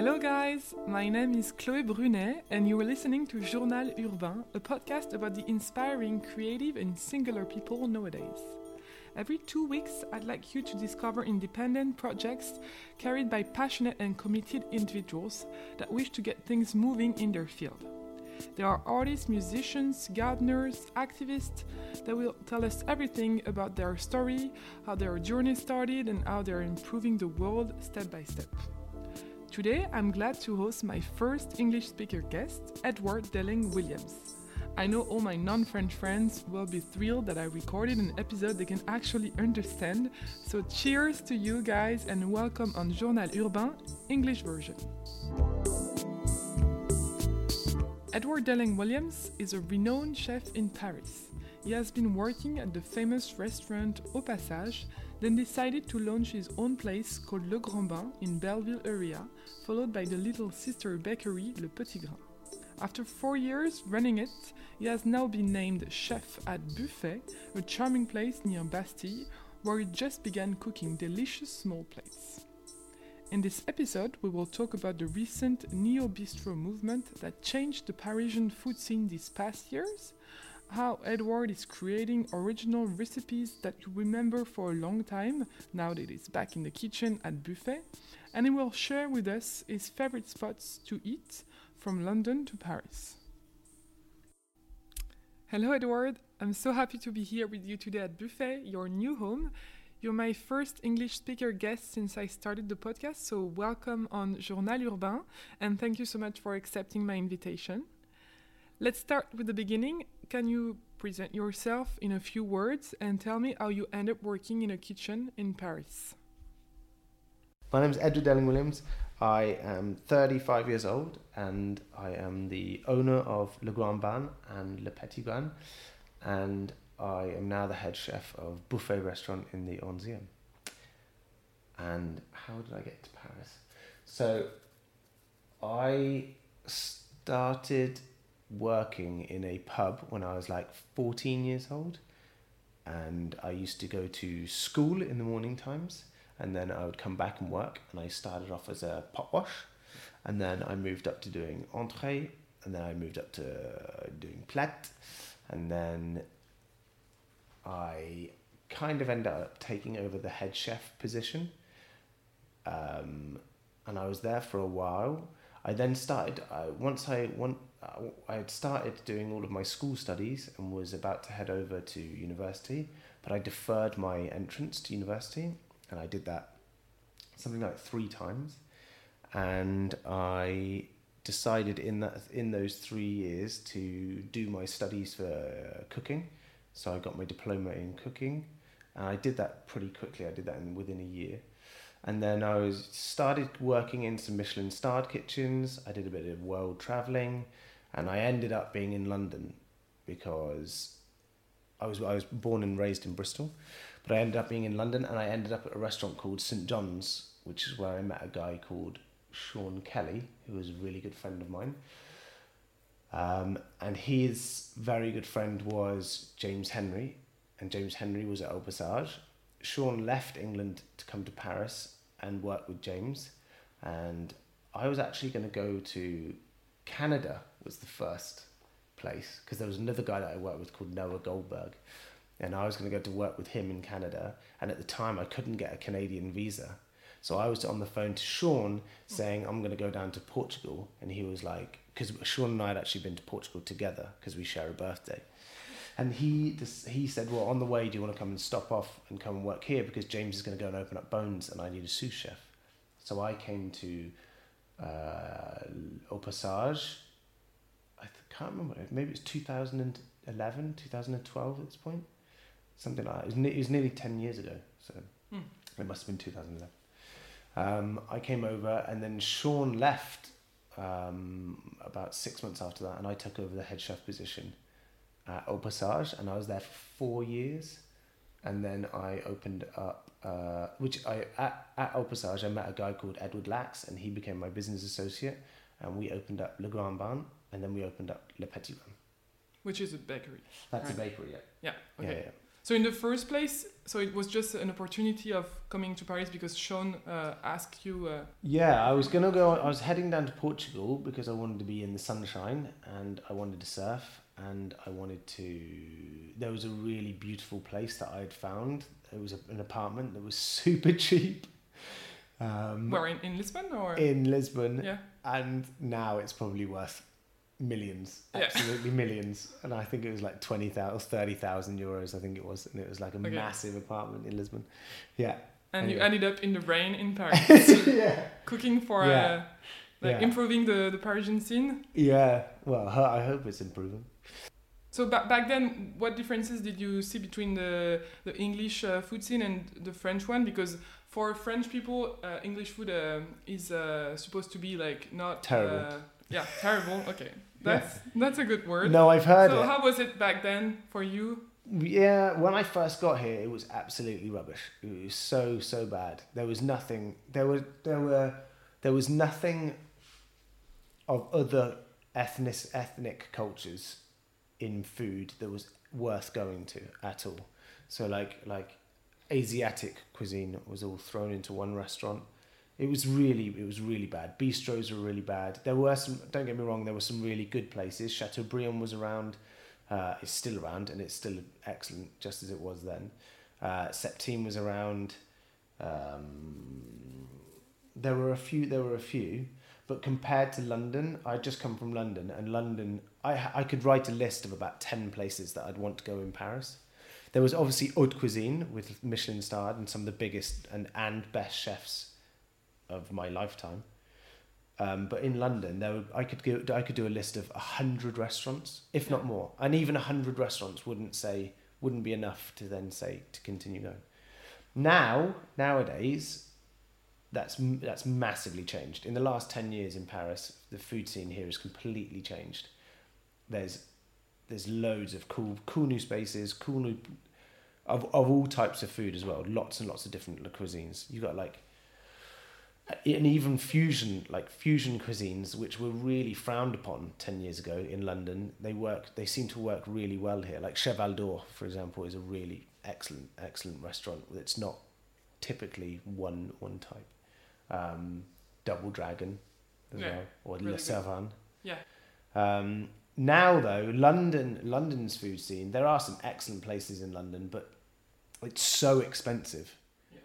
Hello, guys. My name is Chloé Brunet, and you are listening to Journal Urbain, a podcast about the inspiring, creative, and singular people nowadays. Every two weeks, I'd like you to discover independent projects carried by passionate and committed individuals that wish to get things moving in their field. There are artists, musicians, gardeners, activists that will tell us everything about their story, how their journey started, and how they're improving the world step by step. Today, I'm glad to host my first English speaker guest, Edward Delling Williams. I know all my non French friends will be thrilled that I recorded an episode they can actually understand, so cheers to you guys and welcome on Journal Urbain, English version. Edward Delling Williams is a renowned chef in Paris. He has been working at the famous restaurant Au Passage, then decided to launch his own place called Le Grand Bain in Belleville area, followed by the little sister bakery Le Petit Grain. After four years running it, he has now been named chef at Buffet, a charming place near Bastille, where he just began cooking delicious small plates. In this episode, we will talk about the recent neo bistro movement that changed the Parisian food scene these past years, how Edward is creating original recipes that you remember for a long time now that he's back in the kitchen at Buffet, and he will share with us his favorite spots to eat from London to Paris. Hello, Edward. I'm so happy to be here with you today at Buffet, your new home. You're my first English speaker guest since I started the podcast, so welcome on Journal Urbain, and thank you so much for accepting my invitation. Let's start with the beginning. Can you present yourself in a few words and tell me how you end up working in a kitchen in Paris? My name is Edward Delling Williams. I am 35 years old and I am the owner of Le Grand Bain and Le Petit Bain, And I am now the head chef of Buffet Restaurant in the 11e. And how did I get to Paris? So I started working in a pub when I was like 14 years old. And I used to go to school in the morning times and then I would come back and work. And I started off as a pot wash, and then I moved up to doing entree, and then I moved up to doing plat, and then I kind of ended up taking over the head chef position. Um, and I was there for a while. I then started uh, once I uh, I had started doing all of my school studies and was about to head over to university, but I deferred my entrance to university and I did that something like three times, and I decided in that in those three years to do my studies for cooking. So I got my diploma in cooking, and I did that pretty quickly. I did that in within a year, and then I was started working in some Michelin starred kitchens. I did a bit of world traveling, and I ended up being in London because I was I was born and raised in Bristol, but I ended up being in London and I ended up at a restaurant called St John's, which is where I met a guy called Sean Kelly, who was a really good friend of mine. Um, and his very good friend was James Henry, and James Henry was at Au Passage. Sean left England to come to Paris and work with James, and I was actually going to go to Canada was the first place because there was another guy that I worked with called Noah Goldberg, and I was going to go to work with him in Canada. And at the time, I couldn't get a Canadian visa. So I was on the phone to Sean saying, I'm going to go down to Portugal. And he was like, because Sean and I had actually been to Portugal together because we share a birthday. And he he said, Well, on the way, do you want to come and stop off and come and work here? Because James is going to go and open up Bones and I need a sous chef. So I came to uh, Au Passage. I can't remember, maybe it's was 2011, 2012 at this point something like that. It was, ne- it was nearly 10 years ago, so Mm. it must have been 2011. Um, I came over, and then Sean left um, about six months after that, and I took over the head chef position at Au Passage, and I was there for four years. And then I opened up, uh, which I at, at Au Passage, I met a guy called Edward Lax, and he became my business associate. And we opened up Le Grand Bain, and then we opened up Le Petit Bain. Which is a bakery. That's Right. a bakery, yeah. Yeah, okay. Yeah, yeah. So in the first place, so it was just an opportunity of coming to Paris because Sean uh, asked you. Uh, Yeah, I was gonna go. I was heading down to Portugal because I wanted to be in the sunshine and I wanted to surf and I wanted to. There was a really beautiful place that I had found. It was a, an apartment that was super cheap. Um, where in, in Lisbon or in Lisbon, yeah and now it's probably worth millions, Yeah. absolutely millions. And I think it was like 20,000, 30,000 euros, I think it was. And it was like a Okay. massive apartment in Lisbon. Yeah. and you ended up in the rain in Paris yeah. cooking for Yeah. uh, like Yeah. improving the the Parisian scene. Yeah. Well, I hope it's improving. So ba- back then, what differences did you see between the the English uh, food scene and the French one? Because for French people, uh, English food um is uh, supposed to be like not Terrible. Uh, yeah, terrible. Okay, that's that's a good word. No, I've heard so it. how was it back then for you? Yeah, when I first got here, it was absolutely rubbish. It was so so bad. There was nothing. There were there were there was nothing of other ethnic ethnic cultures in food that was worth going to at all. So like like Asiatic cuisine was all thrown into one restaurant. It was really it was really bad. Bistros were really bad. There were some. Don't get me wrong. There were some really good places. Chateaubriand was around uh, is still around and it's still excellent just as it was then. Uh, Septime was around. Um, there were a few. There were a few, but compared to London, I'd just come from London, and London, I I could write a list of about ten places that I'd want to go in Paris. There was obviously haute cuisine with Michelin starred and some of the biggest and and best chefs of my lifetime. Um, but in London, there were, I could go, I could do a list of hundred restaurants, if not more, and even hundred restaurants wouldn't say wouldn't be enough to then say to continue going. Now, nowadays, that's that's massively changed. In the last ten years in Paris, the food scene here has completely changed. There's there's loads of cool cool new spaces, cool new of of all types of food as well. Lots and lots of different cuisines. You got like and even fusion like fusion cuisines which were really frowned upon 10 years ago in London they work they seem to work really well here like Cheval d'Or for example is a really excellent excellent restaurant it's not typically one one type um, Double Dragon as Yeah, well or really Le. Servan Yeah. um, now though London London's food scene there are some excellent places in London but it's so expensive Yeah.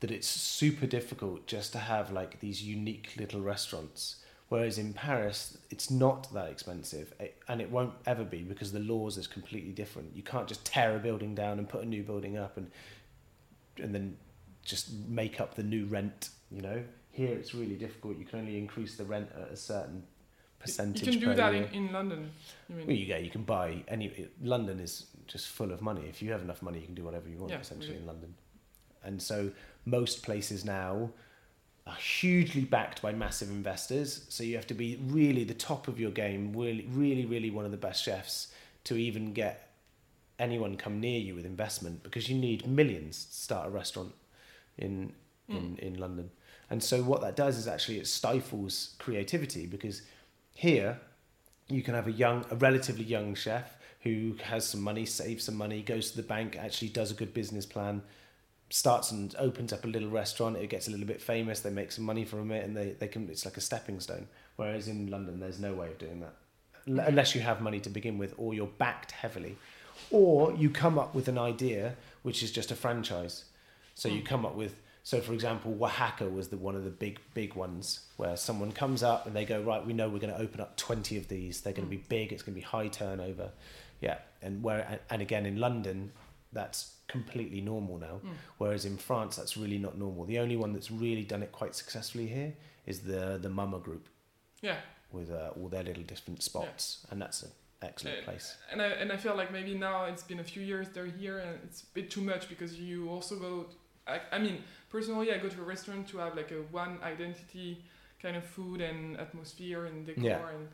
that it's super difficult just to have like these unique little restaurants. Whereas in Paris, it's not that expensive, it, and it won't ever be because the laws is completely different. You can't just tear a building down and put a new building up and and then just make up the new rent. You know, here it's really difficult. You can only increase the rent at a certain percentage. You can do that year. in, in London. You mean? Well, you go. You can buy any. it- London is just full of money. If you have enough money, you can do whatever you want. Yeah, essentially really. in London, and so most places now are hugely backed by massive investors. So you have to be really the top of your game. Really, really, really one of the best chefs to even get anyone come near you with investment because you need millions to start a restaurant in hmm. in, in London. And so what that does is actually it stifles creativity because here you can have a young a relatively young chef who has some money, saves some money, goes to the bank, actually does a good business plan, starts and opens up a little restaurant, it gets a little bit famous, they make some money from it and they, they can it's like a stepping stone. Whereas in London there's no way of doing that. L- Unless you have money to begin with or you're backed heavily. Or you come up with an idea which is just a franchise. So you hmm. come up with so for example, Wahaca was the one of the big big ones where someone comes up and they go, Right, we know we're gonna open up twenty of these, they're gonna be big, it's gonna be high turnover. Yeah. And where and again in London that's completely normal now. Mm. Whereas in France that's really not normal. The only one that's really done it quite successfully here is the the Mama group Yeah. with uh, all their little different spots and that's an excellent Uh, place. And I, and I feel like maybe now it's been a few years they're here and it's a bit too much because you also go. I, I mean, personally, I go to a restaurant to have like a one identity kind of food and atmosphere and decor Yeah. and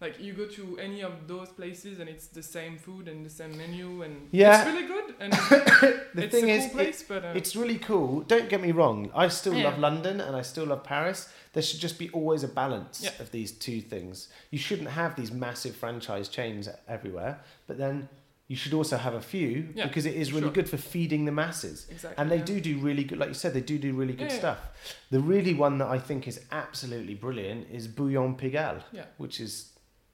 like you go to any of those places and it's the same food and the same menu and Yeah. it's really good and The it's thing a is, cool it- but uh, It's really cool. Don't get me wrong. I still Yeah. love London and I still love Paris. There should just be always a balance Yeah. of these two things. You shouldn't have these massive franchise chains everywhere, but then you should also have a few Yeah, because it is really sure. good for feeding the masses. Exactly. And they yeah. do do really good, like you said, they do do really good Yeah, stuff. The really one that I think is absolutely brilliant is Bouillon Pigalle, which is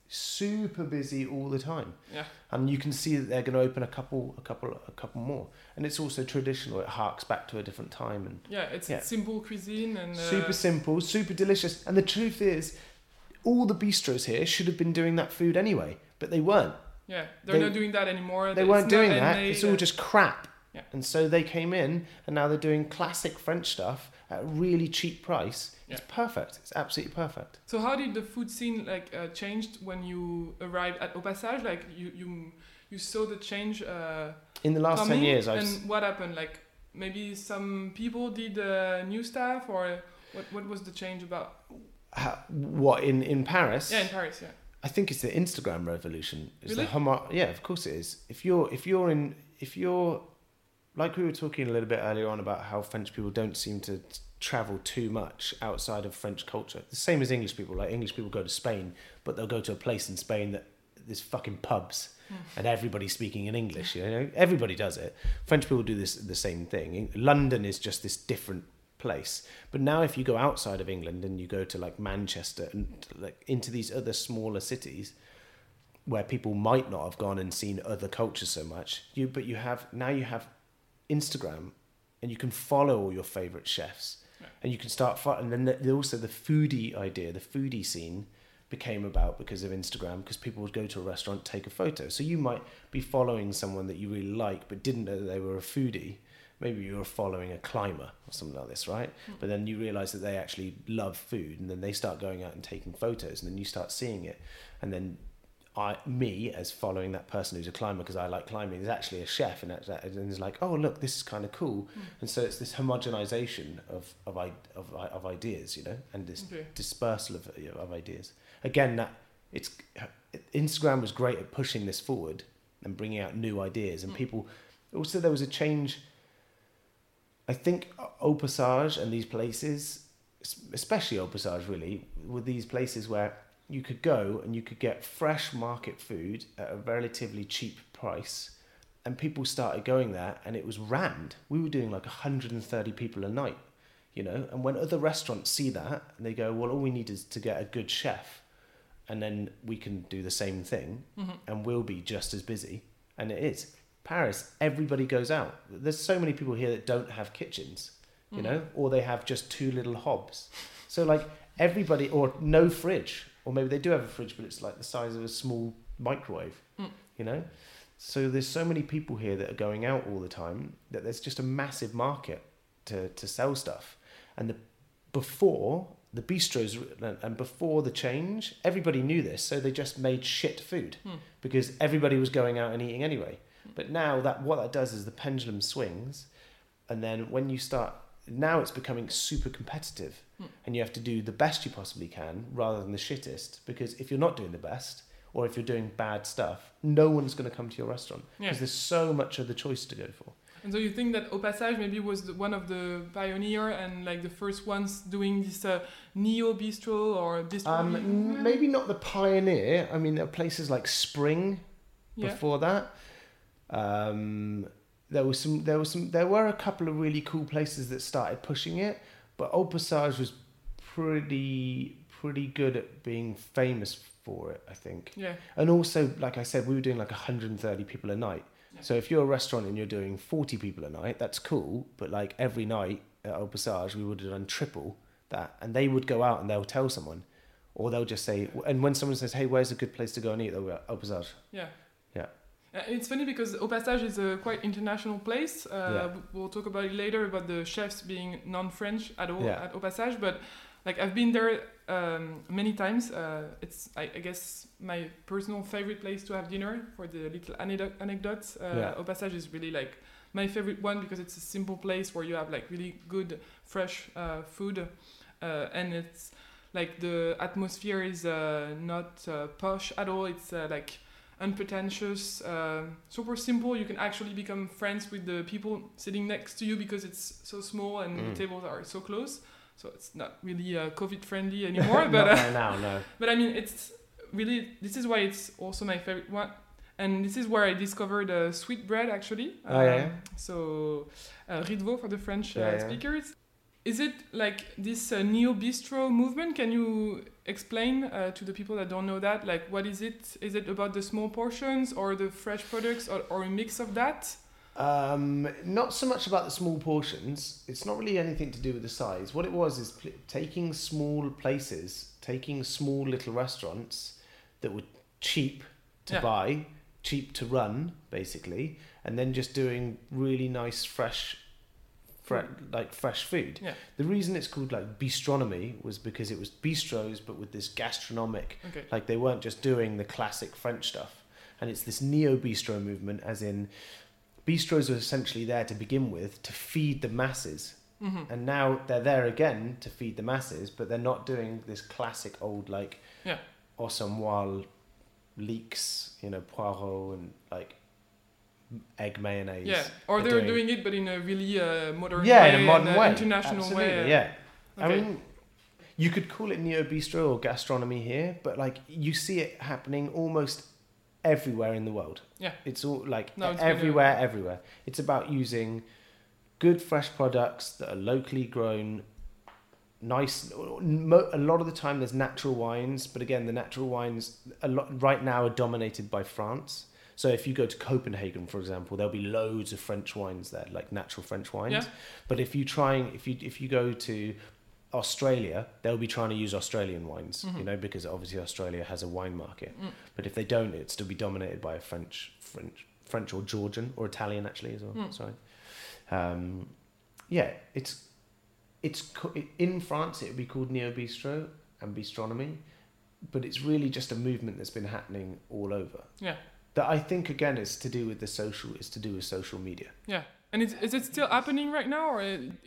super busy all the time. Yeah. And you can see that they're going to open a couple, a couple, a couple more. And it's also traditional. It harks back to a different time and Yeah, it's Yeah. simple cuisine and uh, super simple, super delicious. And the truth is, all the bistros here should have been doing that food anyway, but they weren't. Yeah, they're They- not doing that anymore. They It's weren't doing that. handmade, It's all uh, just crap. Yeah. And so they came in, and now they're doing classic French stuff at a really cheap price. It's perfect. It's absolutely perfect. So how did the food scene like uh, changed when you arrived at Au Passage? Like you you you saw the change uh, In the last coming, ten years, I've and s- what happened? Like maybe some people did uh, new stuff, or what what was the change about? ha- what in in Paris. Yeah, in Paris. Yeah. I think it's the Instagram revolution. It's Really? the homo- yeah, of course it is. If you're if you're in if you're like we were talking a little bit earlier on about how French people don't seem to travel too much outside of French culture. The same as English people. Like English people go to Spain, but they'll go to a place in Spain that there's fucking pubs hmm. and everybody's speaking in English. You know, everybody does it. French people do this the same thing. London is just this different place. But now, if you go outside of England and you go to like Manchester and like into these other smaller cities where people might not have gone and seen other cultures so much, you but you have now you have Instagram and you can follow all your favorite chefs Yeah. and you can start and then the, also the foodie idea the foodie scene became about because of Instagram because people would go to a restaurant take a photo so you might be following someone that you really like but didn't know that they were a foodie maybe you were following a climber or something like this right? But then you realize that they actually love food and then they start going out and taking photos and then you start seeing it. And then I, me as following that person who's a climber because I like climbing is actually a chef and, that's, and is like oh look this is kind of cool and so it's this homogenization of of, i- of of ideas you know and this Okay. dispersal of, you know, of ideas. Again that it's Instagram was great at pushing this forward and bringing out new ideas and Mm. people also there was a change I think Au Passage and these places especially Au Passage really were these places where you could go and you could get fresh market food at a relatively cheap price and people started going there and it was rammed. We were doing like 130 people a night you know? And when other restaurants see that and they go well all we need is to get a good chef and then we can do the same thing Mhm. and we'll be just as busy. And it is paris everybody goes out there's so many people here that don't have kitchens you Mhm. know or they have just two little hobs so like everybody or no fridge or maybe they do have a fridge but it's like the size of a small microwave Mm. you know so there's so many people here that are going out all the time that there's just a massive market to, to sell stuff and the before the bistros and- before the change everybody knew this so they just made shit food Hmm. because everybody was going out and eating anyway but now that what that does is the pendulum swings and then when you start now it's becoming super competitive Hmm. and you have to do the best you possibly can rather than the shittest because if you're not doing the best or if you're doing bad stuff no one's going to come to your restaurant Yeah. because there's so much other choice to go for And so you think that Au Passage maybe was the, one of the pioneer and like the first ones doing this uh, neo bistro or bistro? um, maybe not the pioneer i mean there are places like spring yeah. before that. Um, there was some, there was some, there were a couple of really cool places that started pushing it, but Au Passage was pretty, pretty good at being famous for it, I think. Yeah. And also, like I said, we were doing like 130 people a night. Yeah. So if you're a restaurant and you're doing 40 people a night, that's cool. But like every night at Au Passage, we would have done triple that. And they would go out and they'll tell someone. Or they'll just say, and when someone says, hey, where's a good place to go and eat? They'll go, Au Passage. Yeah. Uh, it's funny because Au Passage is a quite international place. Uh, Yeah. We'll talk about it later about the chefs being non-French at all Yeah. at Au Passage, but like I've been there um, many times. Uh, it's I, I guess my personal favorite place to have dinner for the little anecdo- anecdotes. Uh, Yeah. Au Passage is really like my favorite one because it's a simple place where you have like really good fresh uh, food, uh, and it's like the atmosphere is uh, not uh, posh at all. It's uh, like unpretentious, uh, super simple. You can actually become friends with the people sitting next to you because it's so small and Mm. the tables are so close. So it's not really uh, COVID friendly anymore. but Not uh, now, no. but I mean, it's really this is why it's also my favorite one. and this is where I discovered uh, sweet bread actually. Oh, yeah, Um. So uh, ris de veau for the French uh, Yeah, yeah. speakers. Is it like this uh, neo bistro movement? Can you explain uh, to the people that don't know that? Like, what is it? Is it about the small portions or the fresh products or, or a mix of that? Um, not so much about the small portions. It's not really anything to do with the size. What it was is pl- taking small places, taking small little restaurants that were cheap to Yeah. buy, cheap to run, basically, and then just doing really nice, fresh, fre- like fresh food. Yeah. The reason it's called like bistronomy was because it was bistros, but with this gastronomic Okay. like they weren't just doing the classic French stuff. And it's this neo bistro movement, as in bistros were essentially there to begin with to feed the masses. hmm And now they're there again to feed the masses, but they're not doing this classic old like Yeah. os à moelle leeks, you know, poireau and like egg mayonnaise. Yeah. Or They're doing- doing, it, but in a really uh, modern yeah, way, in a modern and, uh, way, international Absolutely, way. Yeah, I mean, you could call it neo bistro or gastronomy here, but like you see it happening almost everywhere in the world. Yeah. it's all like No, it's been everywhere, everywhere. It's about using good fresh products that are locally grown. Nice. A lot of the time, there's natural wines, but again, the natural wines a lot right now are dominated by France. So if you go to Copenhagen, for example, there'll be loads of French wines there, like natural French wines. Yeah. But if you trying, if you if you go to Australia, they'll be trying to use Australian wines, you Mhm. know, because obviously Australia has a wine market. Mm. But if they don't, it'd still be dominated by a French, French, French or Georgian or Italian actually as well. Mm. Sorry. Um, yeah, it's it's co- in France. It would be called neo bistro and bistronomy, but it's really just a movement that's been happening all over. Yeah. That I think again is to do with the social. Is to do with social media. Yeah. And is, is it still happening right now, or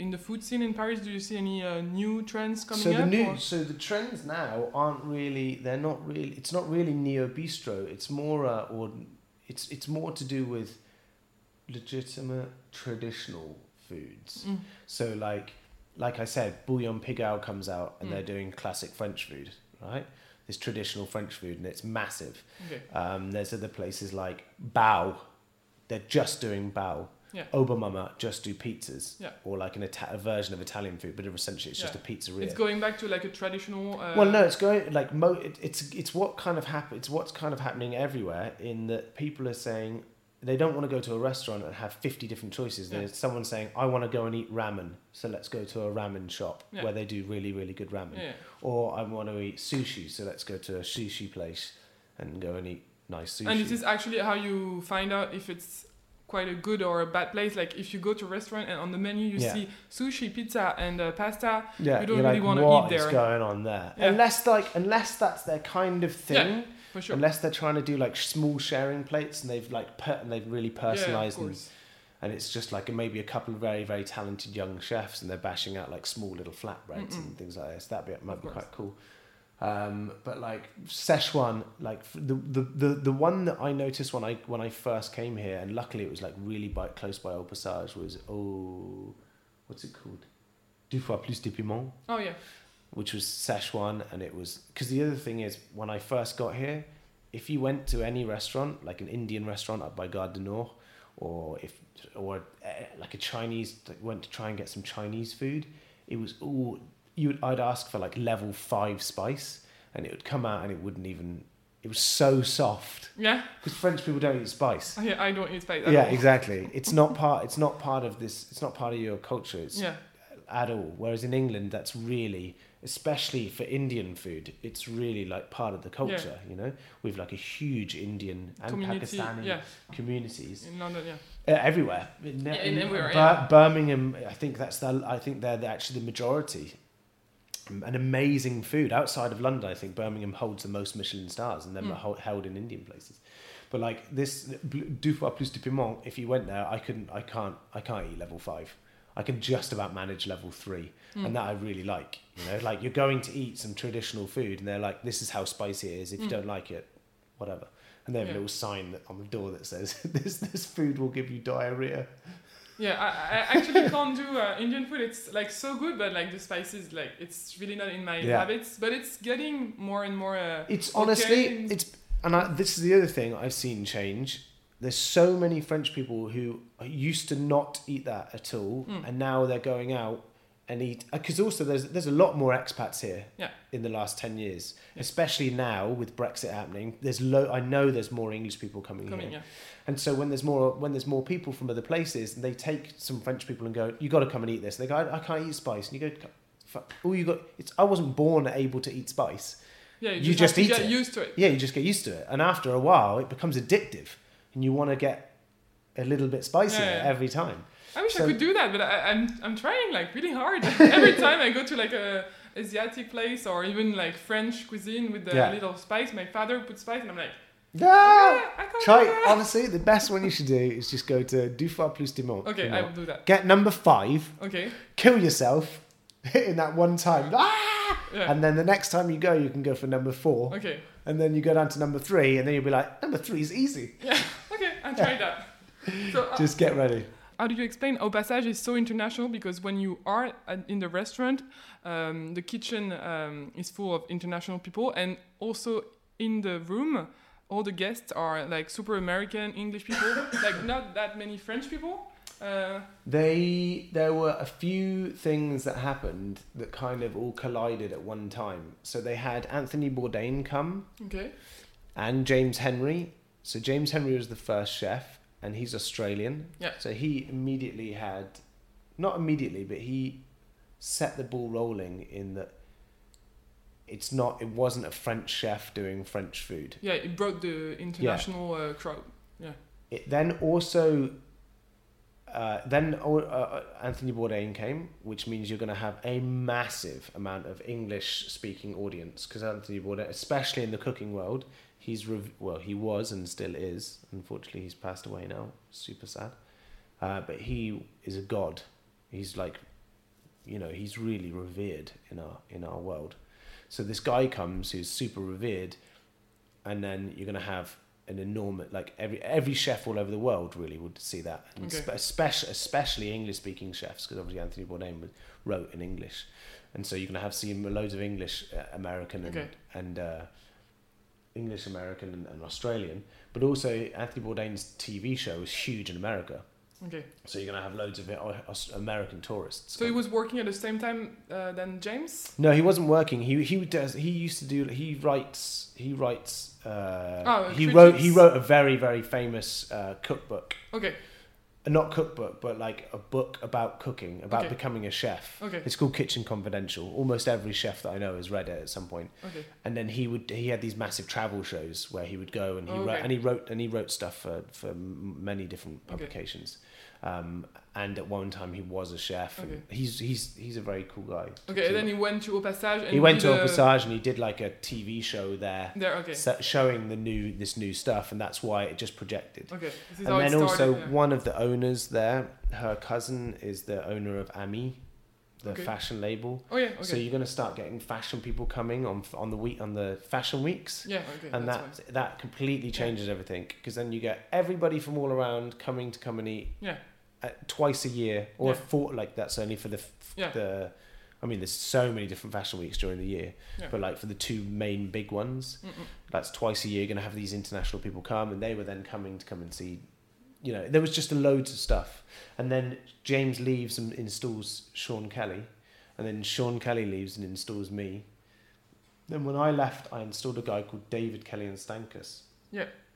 in the food scene in Paris? Do you see any uh, new trends coming so the up? new so the trends now aren't really they're not really it's not really neo bistro it's more uh, or it's it's more to do with legitimate traditional foods Mm. so like like i said bouillon Pigalle comes out and Mm. they're doing classic french food right this traditional french food and it's massive Okay. um, there's other places like bao they're just doing bao Yeah. Ober Mamma just do pizzas Yeah. or like an Ita- a version of Italian food, but essentially it's just a pizzeria. It's going back to like a traditional. Uh, Well, no, it's going like mo. It, it's it's what kind of happen. It's what's kind of happening everywhere. In that people are saying they don't want to go to a restaurant and have fifty different choices. Yeah. There's someone saying I want to go and eat ramen, so let's go to a ramen shop Yeah. where they do really really good ramen. Yeah. Or I want to eat sushi, so let's go to a sushi place and go and eat nice sushi. And this is actually how you find out if it's quite a good or a bad place. Like if you go to a restaurant and on the menu you Yeah. see sushi, pizza, and uh, pasta. yeah, you don't really like, wanna eat is there." going on there? Unless like unless that's their kind of thing. For sure. Unless they're trying to do like small sharing plates and they've like per- and they've really yeah, personalized and course. and it's just like maybe a couple of very very talented young chefs and they're bashing out like small little flatbreads Mm-mm. and things like this that bit might Of be course. quite cool um, but like Szechuan like the, the the the one that I noticed when I when I first came here and luckily it was like really by close by Au Passage was oh what's it called deux fois plus de piment Oh yeah. Which was Szechuan, and it was because the other thing is when I first got here, if you went to any restaurant, like an Indian restaurant up by Gare du Nord, or if or uh, like a Chinese, like went to try and get some Chinese food, it was all you. Would, I'd ask for like level five spice, and it would come out, and it wouldn't even. It was so soft Yeah. because French people don't eat spice. Yeah. I don't eat spice. Yeah, all. exactly. It's not part. It's not part of this. It's not part of your culture. It's Yeah. at all. Whereas in England, that's really, especially for Indian food, it's really like part of the culture. You know, we've like a huge Indian and Community. Pakistani Yeah. communities In London. Yeah. uh, everywhere. In, Yeah, in everywhere, Bir- yeah. Birmingham, I think that's the. I think they're the, actually the majority. An amazing food outside of London. I think Birmingham holds the most Michelin stars, and then Mm. are held- in Indian places. But like this, deux fois plus de piment. If you went there, I couldn't. I can't. I can't eat level five. I can just about manage level three, Mm. and that I really like. You know, like you're going to eat some traditional food, and they're like, "This is how spicy it is. If you Mm. don't like it, whatever." And they have Yeah. a little sign that, on the door that says, "This this food will give you diarrhea." Yeah, I, I actually can't do uh, Indian food. It's like so good, but like the spices, like it's really not in my Yeah. habits. But it's getting more and more. Uh, It's Okay. honestly, it's and I, this is the other thing I've seen change. There's so many French people who used to not eat that at all, Mm. and now they're going out and eat. Because also there's there's a lot more expats here Yeah. in the last ten years, Yeah. especially now with Brexit happening. There's low. I know there's more English people coming, Coming, here, yeah. and so when there's more when there's more people from other places, they take some French people and go, "You got to come and eat this." And they go, "I, I can't eat spice," and you go, "Oh, you got." It's I wasn't born able to eat spice. Yeah, you You just, just eat get it. used to it. Yeah, you just get used to it, and after a while, it becomes addictive, and you want to get a little bit spicier Yeah, yeah. every time. I wish I could do that, but I, I'm I'm trying like really hard. Every time I go to like a Asiatic place or even like French cuisine with the Yeah. little spice, my father puts spice, and I'm like, Yeah. ah, I can't Try honestly, the best one you should do is just go to Fois Plus de Piment. Okay, I will do that. Get number five, Okay, kill yourself in that one time, ah! yeah. and then the next time you go, you can go for number four, Okay, and then you go down to number three, and then you'll be like, number three is easy. okay, I'll try that. So, uh, Just get ready. how do you explain Au Passage is so international? Because when you are in the restaurant, um, the kitchen um, is full of international people, and also in the room, all the guests are like super American English people, like not that many French people. Uh, They there were a few things that happened that kind of all collided at one time. So they had Anthony Bourdain come okay, and James Henry. So James Henry was the first chef, and he's Australian. Yeah. So he immediately had, not immediately, but he set the ball rolling in that. It's not. It wasn't a French chef doing French food. yeah, it broke the international uh, crowd. Yeah it then also, uh, then uh, uh, Anthony Bourdain came, which means you're going to have a massive amount of English-speaking audience because Anthony Bourdain, especially in the cooking world, he's rev- well, he was and still is. Unfortunately, he's passed away now. Super sad. Uh, but he is a god. He's like, you know, he's really revered in our in our world. So this guy comes who's super revered, and then you're gonna have an enormous like every every chef all over the world really would see that, and Okay. spe- especially especially English speaking chefs because obviously Anthony Bourdain was- wrote in English, and so you're gonna have seen loads of English, uh, American, and Okay. and uh, English American and, and Australian, but also Anthony Bourdain's TV show is huge in America. Okay, So you're gonna have loads of uh, American tourists. so he was working at the same time uh, than James. No, he wasn't working. He he does. He used to do. He writes. He writes. Uh, Oh, he wrote. He wrote a very very famous uh, cookbook. Okay, Not cookbook, but like a book about cooking, about Okay. becoming a chef. okay, It's called Kitchen Confidential. Almost every chef that I know has read it at some point. okay, And then he would. He had these massive travel shows where he would go and he Oh, wrote and he wrote and he wrote stuff for for many different Okay. Um, and at one time he was a chef. And Okay. he's he's he's a very cool guy. okay. And then he went to Au Passage. And he went to a- a Passage and he did like a TV show there, There, okay, showing the new this new stuff, and that's why it just projected. okay. This is and then it also yeah. one of the owners there, her cousin is the owner of Ami, the Okay. fashion label. Oh yeah, okay. So you're going to start getting fashion people coming on on the week on the fashion weeks. yeah, okay. And that that completely changes everything because then you get everybody from all around coming to come and eat Yeah. Twice a year or Yeah. four like that's only for the f- Yeah. the I mean there's so many different fashion weeks during the year Yeah. but like for the two main big ones Mm-mm. that's twice a year going to have these international people come and they were then coming to come and see you know there was just a loads of stuff and then James leaves and installs Sean Kelly and then Sean Kelly leaves and installs me then when I left I installed a guy called David Kelly and Stankus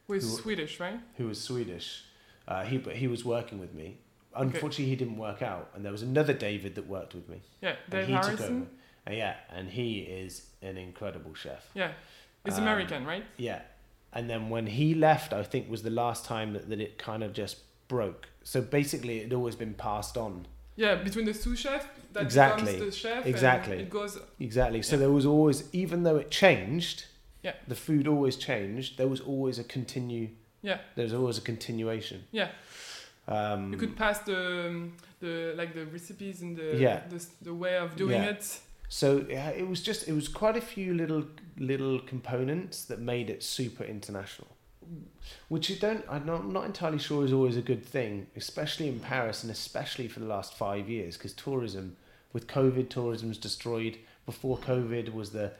With Who- Swedish, right? who was Swedish. Uh, he but he was working with me. Unfortunately, he didn't work out, and there was another David that worked with me. Yeah, and Dave he took Harrison. over. And yeah, and he is an incredible chef. Yeah, he's Um, American, right? Yeah, and then when he left, I think was the last time that, that it kind of just broke. So basically, it had always been passed on. Yeah, between the sous chef that Exactly. becomes the chef. Exactly. It goes. Exactly. So Yeah. there was always, even though it changed, Yeah. the food always changed. There was always a continue. Yeah. There was always a continuation. Yeah. Um, You could pass the um, the like the recipes and the Yeah. the, the way of doing Yeah. it. So yeah, it was just it was quite a few little little components that made it super international, which you don't I'm not, I'm not entirely sure is always a good thing, especially in Paris and especially for the last five years because tourism, with COVID, tourism's destroyed. Before COVID was the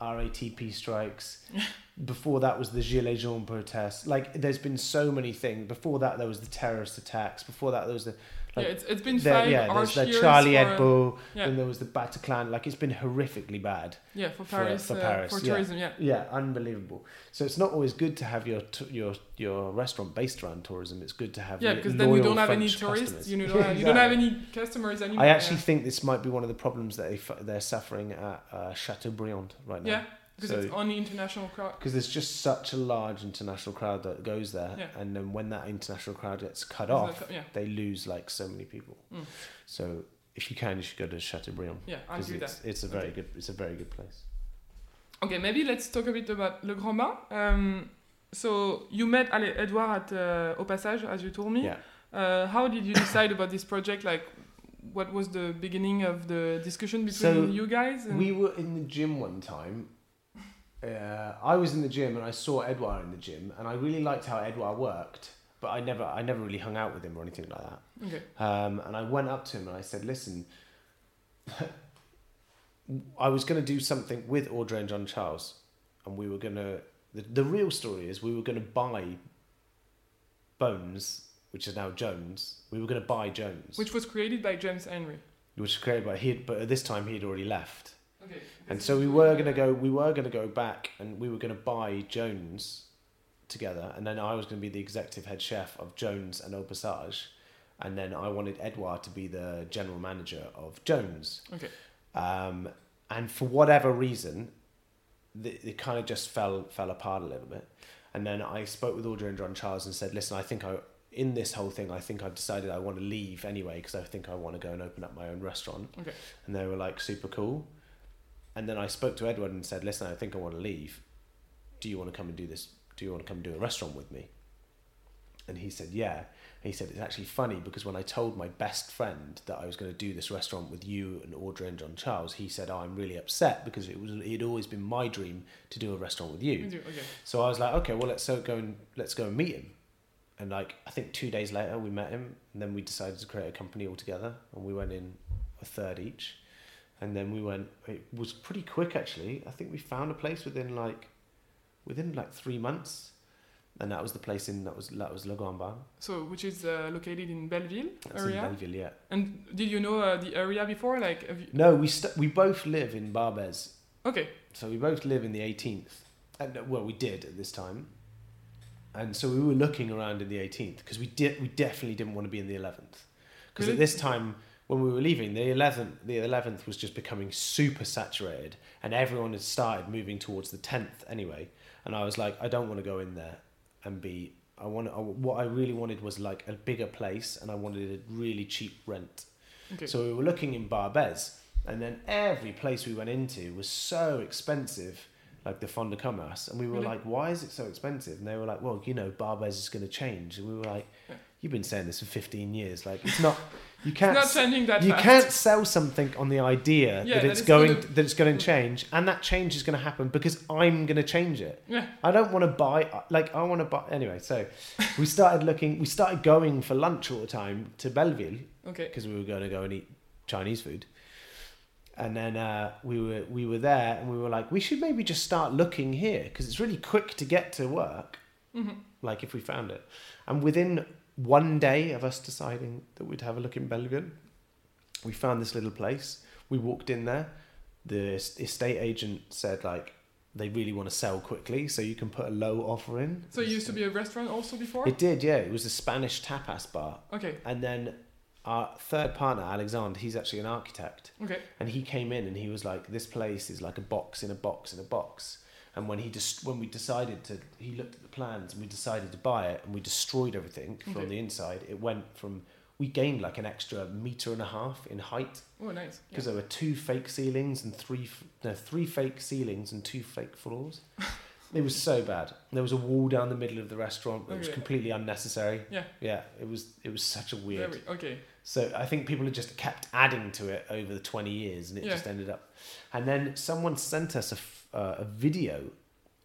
RATP strikes, Before that was the Gilets jaunes protest. Like, there's been so many things. Before that, there was the terrorist attacks. Before that, there was the like, yeah, it's, it's been there, five yeah, there's the Charlie for, Hebdo, yeah. and there was the Bataclan. Like, it's been horrifically bad. yeah for for- Paris for uh, Paris, for tourism yeah Yeah, unbelievable. So it's not always good to have your t- your your restaurant based around tourism. It's good to have yeah because then you don't have any tourists customers. you don't have, you don't have any customers anymore I actually think this might be one of the problems that they f- they're suffering at uh, Chateaubriand right now. yeah because So- it's only international crowd Because there's just such a large international crowd that goes there, Yeah. and then when that international crowd gets cut Isn't off, yeah they lose like so many people. Mm. So if you can, you should go to Chateaubriand yeah I'll because do that it's, it's a very Okay. good it's a very good place. Okay, maybe let's talk a bit about Le Grand Bain. Um, so you met Ale- Edouard at uh, Au Passage, as you told me. Yeah. Uh, how did you decide about this project? Like, what was the beginning of the discussion between So, you guys? We were in the gym one time. Uh, I was in the gym and I saw Edouard in the gym, and I really liked how Edouard worked. But I never, I never really hung out with him or anything like that. okay, Um, and I went up to him and I said, "Listen, I was going to do something with Audrey and John Charles, and we were going to. The, the real story is we were going to buy Bones, which is now Jones. We were going to buy Jones, which was created by James Henry. which was created by he, had, but at this time he had already left. Okay. And so we were gonna go. We were gonna go back, and we were gonna buy Jones together, and then I was gonna be the executive head chef of Jones and Au Passage, and then I wanted Edouard to be the general manager of Jones. Okay. Um, and for whatever reason, it kind of just fell fell apart a little bit. And then I spoke with Audrey and John Charles and said, "Listen, I think I." In this whole thing, I think I've decided I want to leave anyway because I think I want to go and open up my own restaurant. Okay. And they were like super cool. And then I spoke to Edward and said, "Listen, I think I want to leave. Do you want to come and do this? Do you want to come and do a restaurant with me?" And he said, "Yeah." He said, "It's actually funny because when I told my best friend that I was going to do this restaurant with you and Audrey and John Charles, he said, "Oh, I'm really upset because it was it had always been my dream to do a restaurant with you." Mm-hmm, okay. So I was like, okay, well let's so go and let's go and meet him. And like I think two days later we met him, and then we decided to create a company all together, and we went in a third each, and then we went. It was pretty quick actually. I think we found a place within like, within like three months, and that was the place in that was that was Bain. So, which is uh, located in Belleville That's in. Belleville, yeah. And did you know uh, the area before? Like, have you... No, we st- we both live in Barbès, okay. So we both live in the 18th. And, uh, well, we did at this time. And so we were looking around in the 18th because we did we definitely didn't want to be in the 11th. Because Really? at this time when we were leaving, the 11th the 11th was just becoming super saturated and everyone had started moving towards the 10th anyway. And I was like I don't want to go in there and be I want I, what I really wanted was like a bigger place and I wanted a really cheap rent. Okay. So we were looking in Barbès, and then every place we went into was so expensive, like the Fond de Commerce, and we were Really? like, "Why is it so expensive?" And they were like, "Well, you know, Barbès is going to change." And we were like, Yeah. "You've been saying this for fifteen years. Like, it's not. You can't. it's not changing that you fast. can't sell something on the idea Yeah, that that it's it's going gonna- that it's going to change, and that change is going to happen because I'm going to change it. Yeah. I don't want to buy like I want to buy anyway. So we started looking. We started going for lunch all the time to Belleville Okay. because we were going to go and eat Chinese food. And then uh, we were we were there, and we were like, we should maybe just start looking here because it's really quick to get to work. hmm Like if we found it, and within one day of us deciding that we'd have a look in Belleville, we found this little place. We walked in there. The estate agent said like they really want to sell quickly, so you can put a low offer in. So it used to be a restaurant also before? It did, yeah. It was a Spanish tapas bar. okay. And then our third partner, Alexander, he's actually an architect. Okay. And he came in and he was like, "This place is like a box in a box in a box." And when he just when we decided to, he looked at the plans and we decided to buy it and we destroyed everything Okay. from the inside. It went from we gained like an extra meter and a half in height Oh, nice. because Yeah. there were two fake ceilings and three no three fake ceilings and two fake floors. it was so bad. There was a wall down the middle of the restaurant. It was completely unnecessary. Yeah. Yeah, it was it was such a weird. Very, okay. So I think people had just kept adding to it over the 20 years and it Yeah. just ended up. And then someone sent us a, uh, a video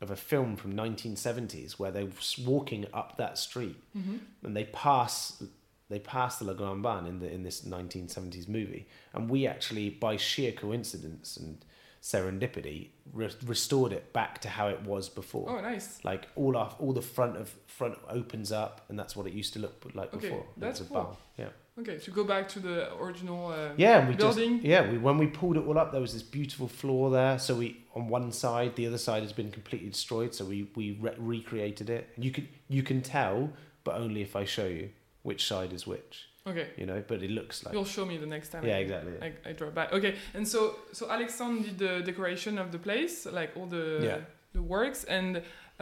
of a film from 1970s where they were s- walking up that street hmm and they pass they pass the Le Grand Bain in the in this 1970s movie and we actually by sheer coincidence and serendipity re- restored it back to how it was before. Oh, nice. Like all our all the front of front opens up, and that's what it used to look like Okay, before. that's a cool. bar. Yeah. Okay, to go back to the original. Uh, Yeah, we Building. just yeah we when we pulled it all up, there was this beautiful floor there. So we on one side, the other side has been completely destroyed. So we we re- recreated it. You can you can tell, but only if I show you which side is which. Okay, You know, but it looks like you'll show me the next time. yeah I- exactly. yeah. I, I draw back. Okay, and so so Alexandre did the decoration of the place, like all the Yeah. the works, and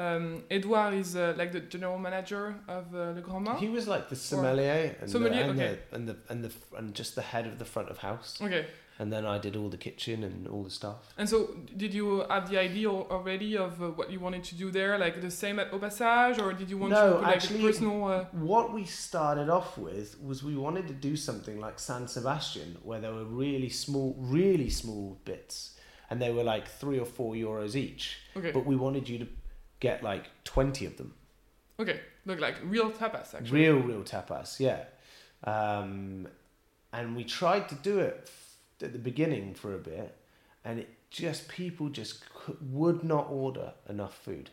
um, Edouard is uh, like the general manager of uh, Le Grand Bain. He was like the sommelier and, Sommelier, the, and, okay. the, and the and the and just the head of the front of house. Okay, And then I did all the kitchen and all the stuff. and so did you have the idea already of uh, what you wanted to do there, like the same at Au Passage, or did you want No, to put like actually- a personal? Uh, What we started off with was we wanted to do something like San Sebastian, where there were really small, really small bits, and they were like three or four euros each. okay, But we wanted you to get like twenty of them, okay, look like real tapas actually. real, real tapas, yeah. Um, and we tried to do it at the beginning for a bit, and it just people just would not order enough food.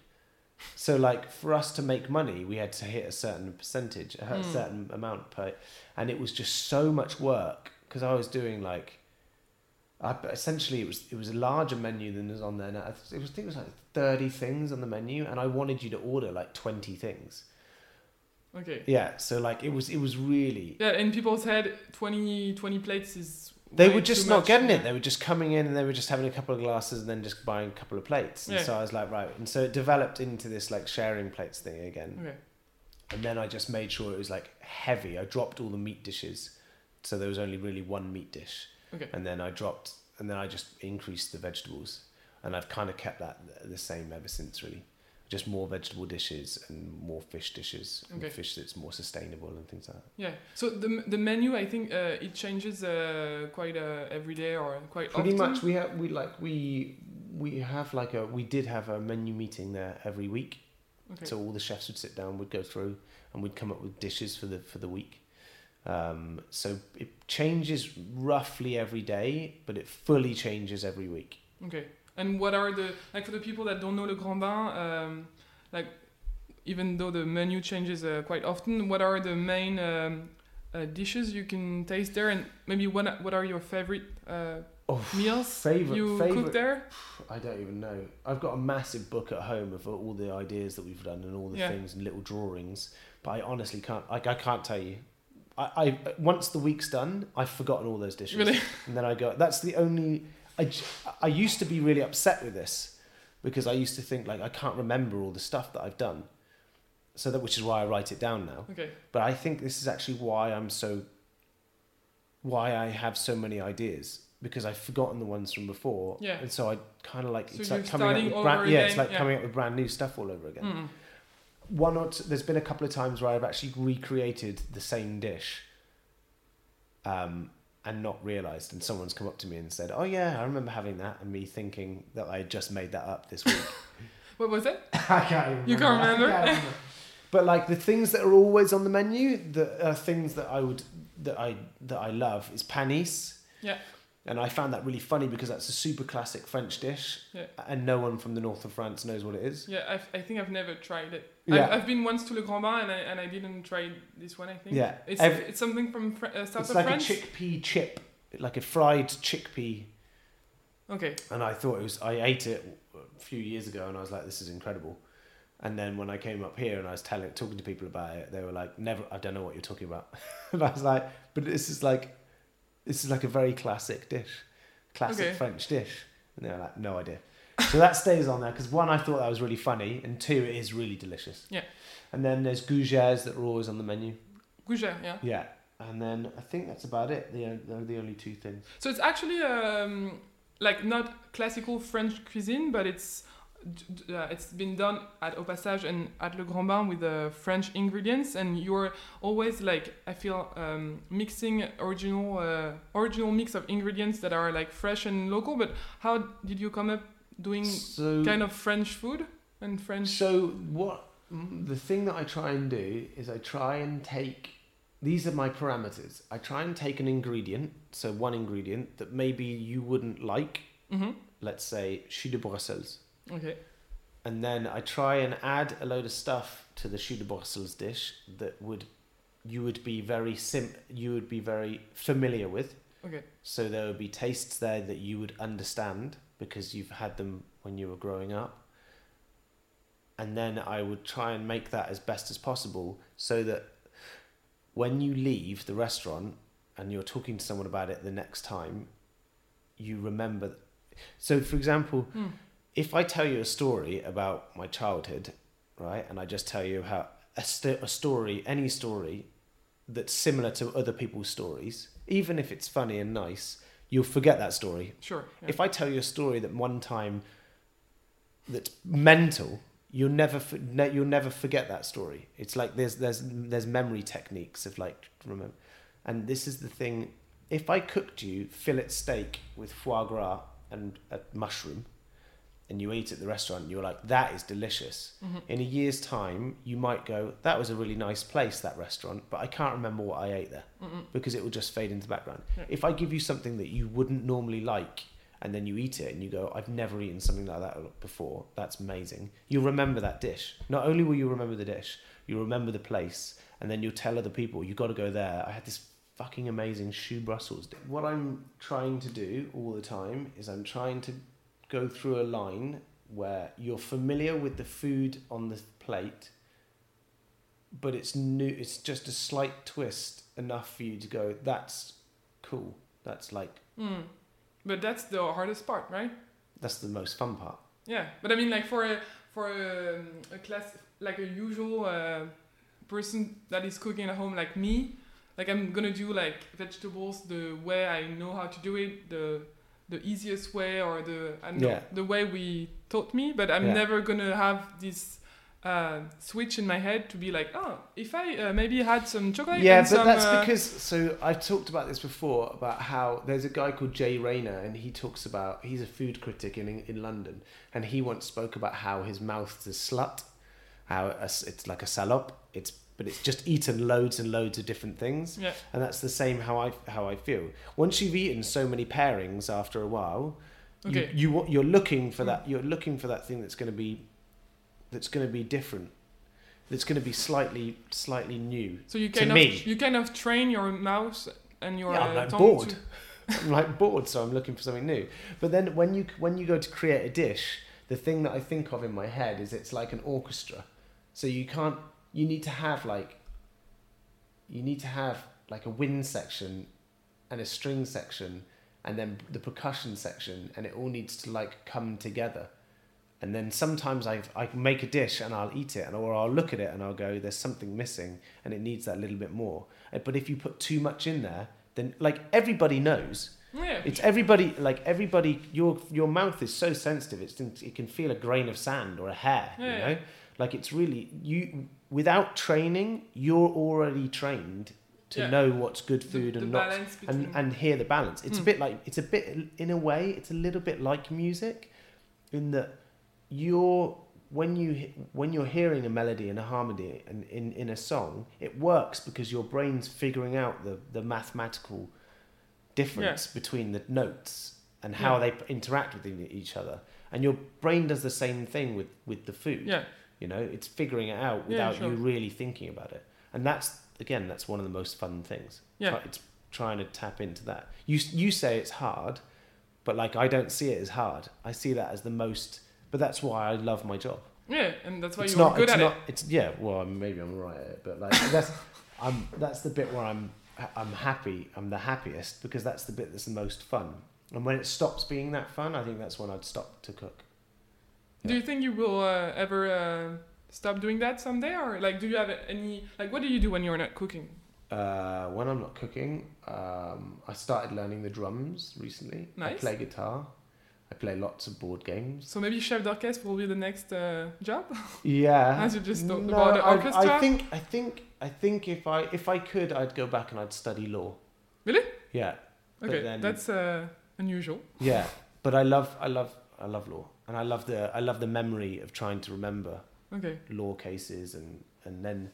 So like for us to make money, we had to hit a certain percentage, a Mm. certain amount per, and it was just so much work because I was doing like, I, essentially it was it was a larger menu than was on there now. It was I think it was like thirty things on the menu, and I wanted you to order like twenty things. Okay. Yeah, so like it was it was really Yeah, in people's head, 20, 20 plates is. They were just not much, getting yeah. it. They were just coming in and they were just having a couple of glasses and then just buying a couple of plates. And Yeah. so I was like, right. And so it developed into this like sharing plates thing again. And then I just made sure it was like heavy. I dropped all the meat dishes, so there was only really one meat dish. Okay. And then I dropped, and then I just increased the vegetables, and I've kind of kept that the same ever since. Really, just more vegetable dishes and more fish dishes, Okay. and fish that's more sustainable and things like that. Yeah. So the the menu, I think uh, it changes uh, quite uh, every day or quite often. Pretty often. much, we have we like we we have like a we did have a menu meeting there every week. Okay. So all the chefs would sit down, we'd go through, and we'd come up with dishes for the for the week. Um, so it changes roughly every day, but it fully changes every week. Okay. And what are the like for the people that don't know Le Grand Bain, um, like even though the menu changes uh, quite often, what are the main um, uh, dishes you can taste there, and maybe what what are your favorite uh, Oh, meals favorite you favorite. cook there? I don't even know. I've got a massive book at home of all the ideas that we've done and all the Yeah. things and little drawings, but I honestly can't. Like I can't tell you. I, I once the week's done, I've forgotten all those dishes. Really? And then I go, that's the only. I, I used to be really upset with this because I used to think like I can't remember all the stuff that I've done. So that which is why I write it down now. Okay. But I think this is actually why I'm so. Why I have so many ideas because I've forgotten the ones from before. Yeah. And so I kind of like So it's like coming up with brand. Yeah, it's like yeah. coming up with brand new stuff all over again Mm. one or two, there's been a couple of times where I've actually recreated the same dish um, and not realized and someone's come up to me and said oh yeah I remember having that and me thinking that I had just made that up this week What was it? I can't You can't I remember? but like the things that are always on the menu the are things that I would that I that I love is panisse Yeah. And I found that really funny because that's a super classic French dish Yeah. and no one from the north of France knows what it is Yeah, I've, I think I've never tried it. Yeah. I've, I've been once to Le Grand Bain and I, and I didn't try this one. I think. Yeah. It's Every- it's something from Fr- uh, south it's of like France. a chickpea chip like a fried chickpea okay. and I thought it was. I ate it a few years ago, and I was like, "This is incredible." And then when I came up here and I was telling, talking to people about it, they were like, "Never, I don't know what you're talking about." and I was like, "But this is like, this is like a very classic dish, classic Okay. French dish." And they were like, "No idea." so that stays on there because one, I thought that was really funny, and two, it is really delicious. Yeah. And then there's gougères that are always on the menu. Gougère, yeah. Yeah. And then I think that's about it. The, they're the only two things. So it's actually um, like not classical French cuisine, but it's uh, it's been done at Au Passage and at Le Grand Bain with the French ingredients, and you're always like I feel um, mixing original uh, original mix of ingredients that are like fresh and local. But how did you come up doing So kind of French food and French? So what mm, the thing that I try and do is I try and take these are my parameters. I try and take an ingredient, so one ingredient that maybe you wouldn't like Mm-hmm. let's say choux de Brussels, Okay. and then I try and add a load of stuff to the choux Brussels dish that would you would be very sim you would be very familiar with. Okay. So there would be tastes there that you would understand because you've had them when you were growing up. And then I would try and make that as best as possible so that when you leave the restaurant and you're talking to someone about it the next time, you remember. So, for example, Mm. If I tell you a story about my childhood, right, and I just tell you how a, st- a story, any story that's similar to other people's stories, even if it's funny and nice, you'll forget that story. Sure. yeah. If I tell you a story that one time that's mental, you'll never f- ne- you'll never forget that story. It's like there's there's there's memory techniques of like remember, and this is the thing. If I cooked you fillet steak with foie gras and a mushroom, and you eat at the restaurant, and you're like, that is delicious. Mhm. In a year's time, you might go, that was a really nice place, that restaurant, but I can't remember what I ate there Mm-mm. because it will just fade into the background. Yeah. If I give you something that you wouldn't normally like and then you eat it and you go, I've never eaten something like that before, that's amazing. You'll remember that dish. Not only will you remember the dish, you'll remember the place and then you'll tell other people, you've got to go there. I had this fucking amazing choux Brussels. What I'm trying to do all the time is I'm trying to go through a line where you're familiar with the food on the plate but it's new it's just a slight twist enough for you to go that's cool that's like Mm. But that's the hardest part, right? that's the most fun part Yeah, but I mean, like for a for a, a class like a usual uh, person that is cooking at home, like me, like I'm gonna do like vegetables the way I know how to do it, the the easiest way or the I know Yeah. the way we taught me. But I'm Yeah. never gonna have this uh, switch in my head to be like, oh, if I uh, maybe had some chocolate. yeah but some, that's uh, because so i've talked about this before about how there's a guy called jay rayner and he talks about he's a food critic in, in london and he once spoke about how his mouth's a slut how it's like a salop it's but it's just eaten loads and loads of different things yeah, and that's the same how I how I feel. Once you've eaten so many pairings after a while, Okay. you, you you're looking for that you're looking for that thing that's going to be that's going to be different. That's going to be slightly slightly new. so you to kind of me. you kind of train your mouth and your Yeah, I'm like bored. to- I'm like bored, so I'm looking for something new. But then when you when you go to create a dish, the thing that I think of in my head is it's like an orchestra. So you can't you need to have like you need to have like a wind section and a string section and then the percussion section and it all needs to like come together. And then sometimes I I can make a dish and I'll eat it and or I'll look at it and I'll go there's something missing and it needs that little bit more. Uh, But if you put too much in there, then like everybody knows yeah, it's everybody like everybody your your mouth is so sensitive it's it can feel a grain of sand or a hair you know yeah. Like it's really you without training you're already trained to Yeah. know what's good food the and not between and and hear the balance it's a Hmm. bit like it's a bit in a way it's a little bit like music in that you're when you when you're hearing a melody and a harmony and in, in a song it works because your brain's figuring out the the mathematical difference between the notes and how Yeah. they interact with each other and your brain does the same thing with with the food yeah. You know it's figuring it out Yeah, without sure. you really thinking about it. And that's again that's one of the most fun things. Yeah. It's trying to tap into that. You you say it's hard but like I don't see it as hard. I see that as the most but that's why I love my job. Yeah, and that's why it's you're not good it's at not it. it's yeah well maybe I'm right at it but like that's I'm that's the bit where I'm I'm happy I'm the happiest because that's the bit that's the most fun. And when it stops being that fun I think that's when I'd stop to cook Do you think you will uh, ever uh, stop doing that someday, or like, do you have any like, what do you do when you're not cooking? Uh, when I'm not cooking, um, I started learning the drums recently. Nice. I play guitar. I play lots of board games. So maybe chef d'orchestre will be the next uh, job. Yeah. As you just talked No, about the I- orchestra. I think I think I think if I if I could, I'd go back and I'd study law. Really? Yeah, Okay, then- that's uh, unusual. yeah. But I love I love I love law, and I love the I love the memory of trying to remember Okay. law cases and and then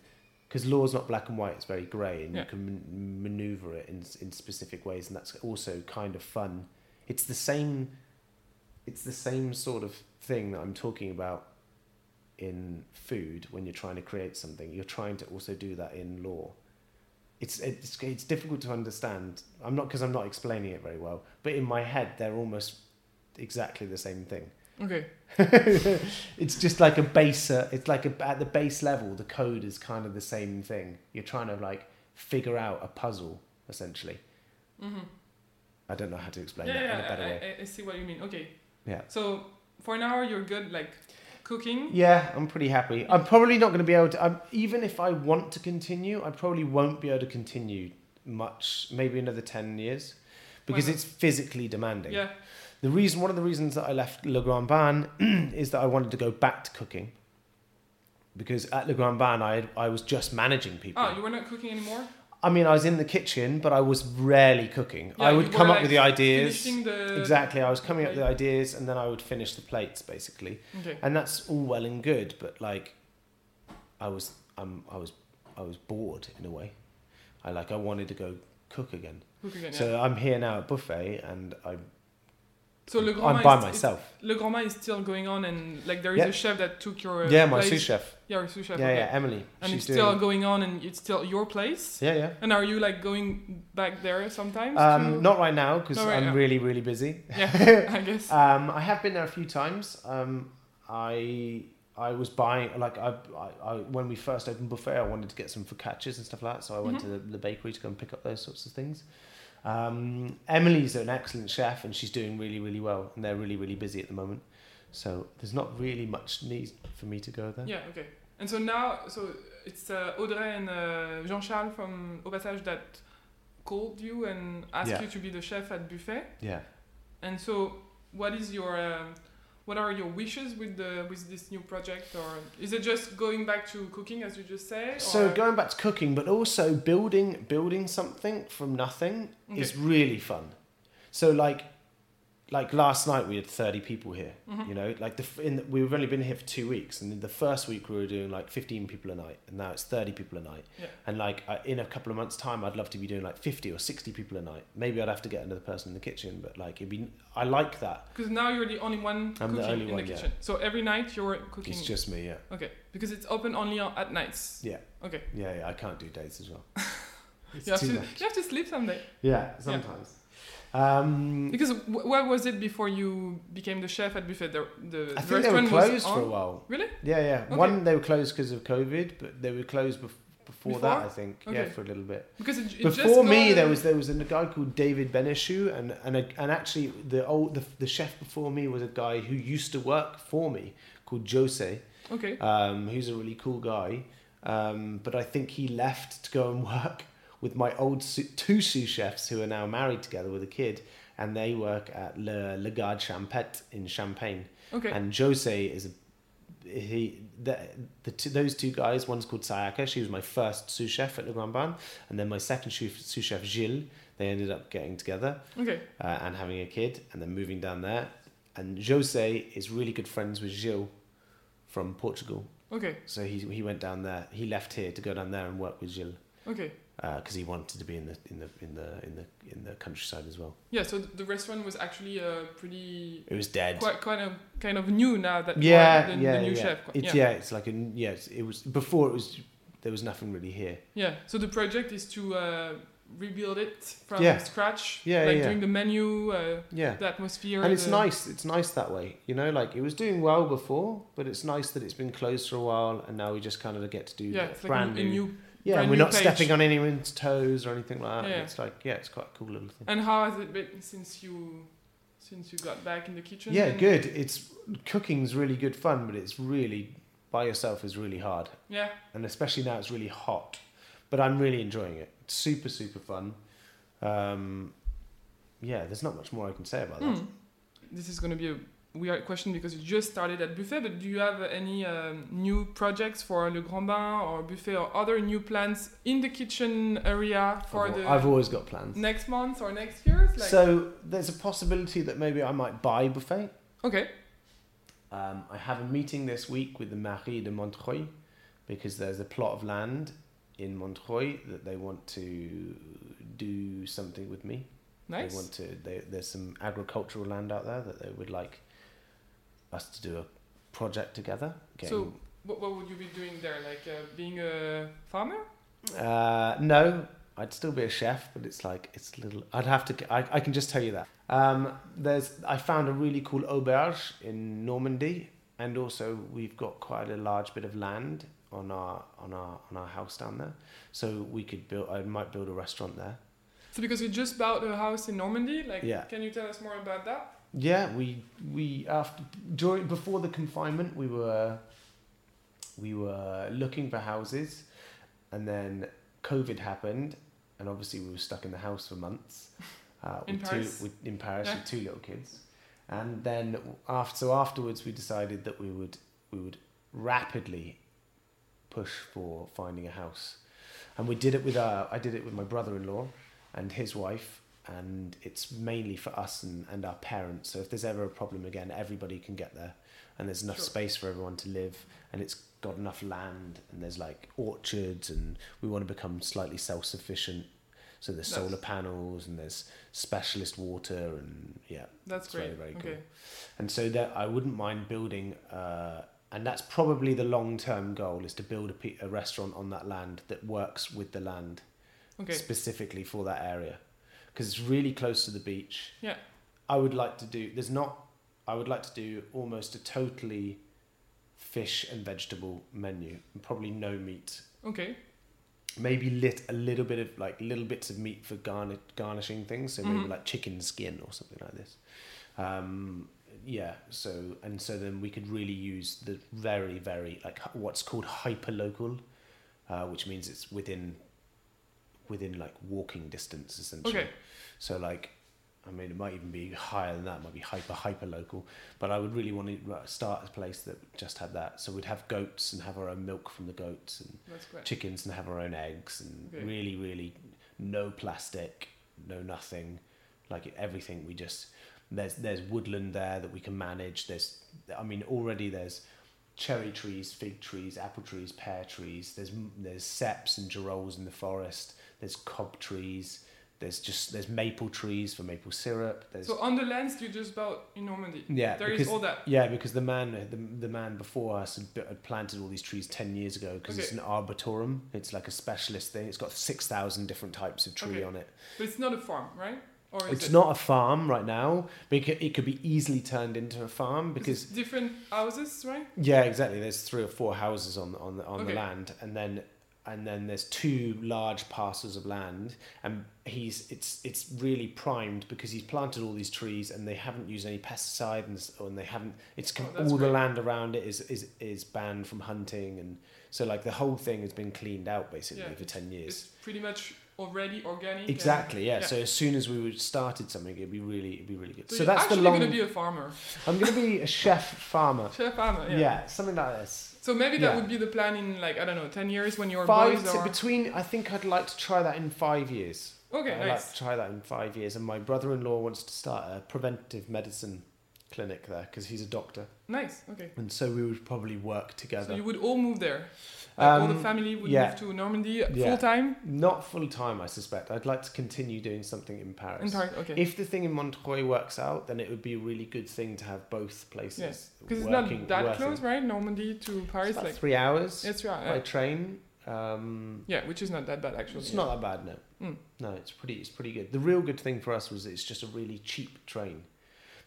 because law's not black and white; it's very grey, and Yeah. you can man- maneuver it in in specific ways, and that's also kind of fun. It's the same it's the same sort of thing that I'm talking about in food when you're trying to create something. You're trying to also do that in law. It's it's it's difficult to understand. I'm not because I'm not explaining it very well, but in my head they're almost exactly the same thing. Okay. it's just like a base. uh, It's like a, at the base level, the code is kind of the same thing. You're trying to like figure out a puzzle essentially. Mm-hmm. I don't know how to explain Yeah, that in a yeah, better I, way. I, I see what you mean. Okay. Yeah. So for an hour, you're good, like cooking. Yeah, I'm pretty happy. I'm probably not going to be able to. I'm, even if I want to continue, I probably won't be able to continue much. Maybe another ten years, because it's physically demanding. Yeah. The reason, one of the reasons that I left Le Grand Bain is that I wanted to go back to cooking. Because at Le Grand Bain, I had, I was just managing people. Oh, you were not cooking anymore. I mean, I was in the kitchen, but I was rarely cooking. Yeah, I would come up like, with the ideas. Finishing the Exactly, I was coming up with the ideas, and then I would finish the plates, basically. Okay. and that's all well and good but like i was um, i was i was bored in a way i like i wanted to go cook again Cook again. yeah. so i'm here now at buffet and i So Le Grand i'm by is, myself Le Grand is still going on, and like there is a chef that took your uh, yeah my place. sous chef Yeah, sous chef. yeah okay. yeah emily And she's it's still going on, and it's still your place. yeah yeah And are you like going back there sometimes? um, to- not right now because right i'm now. really really busy Yeah, I guess. um, i have been there a few times um, i i was buying like I, I, I when we first opened buffet i wanted to get some focaccias and stuff like that so i went Mhm. to the, the bakery to go and pick up those sorts of things um, emily's an excellent chef and she's doing really really well and they're really really busy at the moment so there's not really much need for me to go there Yeah, okay. And so now, so it's uh, Audrey and uh, Jean-Charles from Au Passage that called you and asked Yeah. you to be the chef at Buffet. yeah And so, what is your, um, what are your wishes with the with this new project, or is it just going back to cooking as you just said? so going back to cooking but also building building something from nothing is really fun so like like last night we had 30 people here Mhm. you know like the in the, we've only been here for two weeks and in the first week we were doing like 15 people a night and now it's 30 people a night Yeah. and like uh, in a couple of months time i'd love to be doing like 50 or 60 people a night maybe i'd have to get another person in the kitchen but like it'd be i like that Because now you're the only one I'm the cooking only in one, the yeah. kitchen. So every night you're cooking. it's just me yeah okay, because it's open only at nights. yeah Okay. yeah, yeah i can't do days as well You have, to, much you have to sleep someday. yeah sometimes um Because w- where was it before you became the chef at Buffet? The, the, I think they were was closed for a on- while. Really? Yeah, yeah. Okay. One they were closed because of COVID, but they were closed bef- before, Before? that. I think. Yeah, for a little bit. Because it, it just Before me, there was there was a guy called David Beneshu, and and a, and actually the old the, the chef before me was a guy who used to work for me called Jose, Okay. um, who's a really cool guy. Um, but I think he left to go and work with my old two sous chefs who are now married together with a kid, and they work at Le, Le Garde Champêtre in Champagne. Okay. And Jose is a he the, the two, those two guys. One's called Sayaka. She was my first sous chef at Le Grand Bain, and then my second sous, sous chef Gilles. They ended up getting together okay. uh, and having a kid, and then moving down there. And Jose is really good friends with Gilles from Portugal, Okay. so he he went down there. He left here to go down there and work with Gilles Okay. Because he wanted to be in the in the in the in the in the countryside as well. Yeah. So the restaurant was actually uh, pretty It was dead. quite kind of kind of new now that yeah, the, yeah, the new yeah. chef. It's yeah. yeah. it's like a yeah. It's, it was before it was there was nothing really here. Yeah. So the project is to uh, rebuild it from Yeah. scratch. Yeah, Like yeah, doing the menu, uh, Yeah, the atmosphere. and it's the- nice. It's nice that way. You know, like it was doing well before, but it's nice that it's been closed for a while, and now we just kind of get to do Yeah. It's brand a, a new. new. Yeah, brand and we're not page. stepping on anyone's toes or anything like that. Yeah. It's like yeah, it's quite a cool little thing. And how has it been since you since you got back in the kitchen? Yeah, and- good. It's cooking's really good fun, but it's really by yourself is really hard. Yeah. and especially now it's really hot. But I'm really enjoying it. It's super, super fun. Um, yeah, there's not much more I can say about that. Hmm. This is going to be a weird question because you just started at Buffet, but do you have any um, new projects for Le Grand Bain or Buffet or other new plans in the kitchen area for I've, the I've always got plans. next month or next year? Like, So there's a possibility that maybe I might buy buffet. okay, Um, I have a meeting this week with the Mairie de Montreuil because there's a plot of land in Montreuil that they want to do something with me. nice. They want to. They, there's some agricultural land out there that they would like us to do a project together. So, what, what would you be doing there? Like uh, being a farmer? Uh, no, I'd still be a chef, but it's like it's a little. I'd have to. I, I can just tell you that. Um, there's. I found a really cool auberge in Normandy, and also we've got quite a large bit of land on our on our on our house down there, so we could build. I might build a restaurant there. So because you just bought a house in Normandy, like, Yeah. can you tell us more about that? Yeah, we we after during before the confinement we were we were looking for houses, and then COVID happened, and obviously we were stuck in the house for months. Uh, In with Paris? Two, with, in Paris Yeah. with two little kids, and then after so afterwards we decided that we would we would rapidly push for finding a house, and we did it with our I did it with my brother-in-law and his wife and it's mainly for us and, and our parents. So if there's ever a problem again, everybody can get there, and there's enough Sure. space for everyone to live, and it's got enough land, and there's like orchards, and we want to become slightly self-sufficient. So there's solar panels, and there's specialist water, and yeah, That's It's very, great. very okay. cool. and so that I wouldn't mind building. Uh, and that's probably the long-term goal: is to build a, a restaurant on that land that works with the land Okay. specifically for that area because it's really close to the beach. Yeah. I would like to do. There's not. I would like to do almost a totally fish and vegetable menu, and probably no meat. Okay. Maybe lit a little bit of like little bits of meat for garni- garnishing things. So maybe Mhm. like chicken skin or something like this. Um, yeah. So and so then we could really use the very very like what's called hyper local, uh, which means it's within within like walking distance essentially. Okay. So like, I mean, it might even be higher than that. It might be hyper hyper local. But I would really want to start a place that just had that. So we'd have goats and have our own milk from the goats, and chickens and have our own eggs, and Okay. really, really no plastic, no nothing, like everything. We just there's there's woodland there that we can manage. There's I mean already there's cherry trees, fig trees, apple trees, pear trees. There's there's ceps and girolles in the forest. There's cob trees. There's just there's maple trees for maple syrup. There's So on the lands you just bought in Normandy, yeah there is because all that. yeah because the man the, the man before us had, had planted all these trees 10 years ago because it's an arboretum it's like a specialist thing it's got 6000 different types of tree Okay. on it But it's not a farm, right? Or it's it? not a farm right now but it could, be easily turned into a farm Because different houses, right? yeah exactly there's three or four houses on on the, on the land and then and then there's two large parcels of land and he's it's it's really primed because he's planted all these trees and they haven't used any pesticide and, and they haven't it's Oh, all the land around it is, is is banned from hunting and so like the whole thing has been cleaned out basically Yeah, for 10 years. It's pretty much already organic. exactly yeah. yeah. so as soon as we would started something it'd be really it'd be really good So, so, that's the long. actually long gonna be a farmer, i'm going to be a chef farmer chef farmer. yeah. Yeah. something like this So maybe that Yeah. would be the plan in like I don't know, ten years when your five boys are. between i think i'd like to try that in five years Okay, I'd like to try that in five years. And my brother in law wants to start a preventive medicine clinic there because he's a doctor. Nice. Okay. And so we would probably work together. So you would all move there. Like all the Um, family would yeah. move to Normandy Yeah. full time. Not full time, I suspect. I'd like to continue doing something in Paris. In Paris. Okay. If the thing in Montreuil works out, then it would be a really good thing to have both places. Yes. Because it's not that working. close, right? Normandy to Paris, like three hours it's right. by uh, train. Um, yeah, which is not that bad actually. it's yeah. not that bad, no. Mm. No, it's pretty. It's pretty good. The real good thing for us was it's just a really cheap train,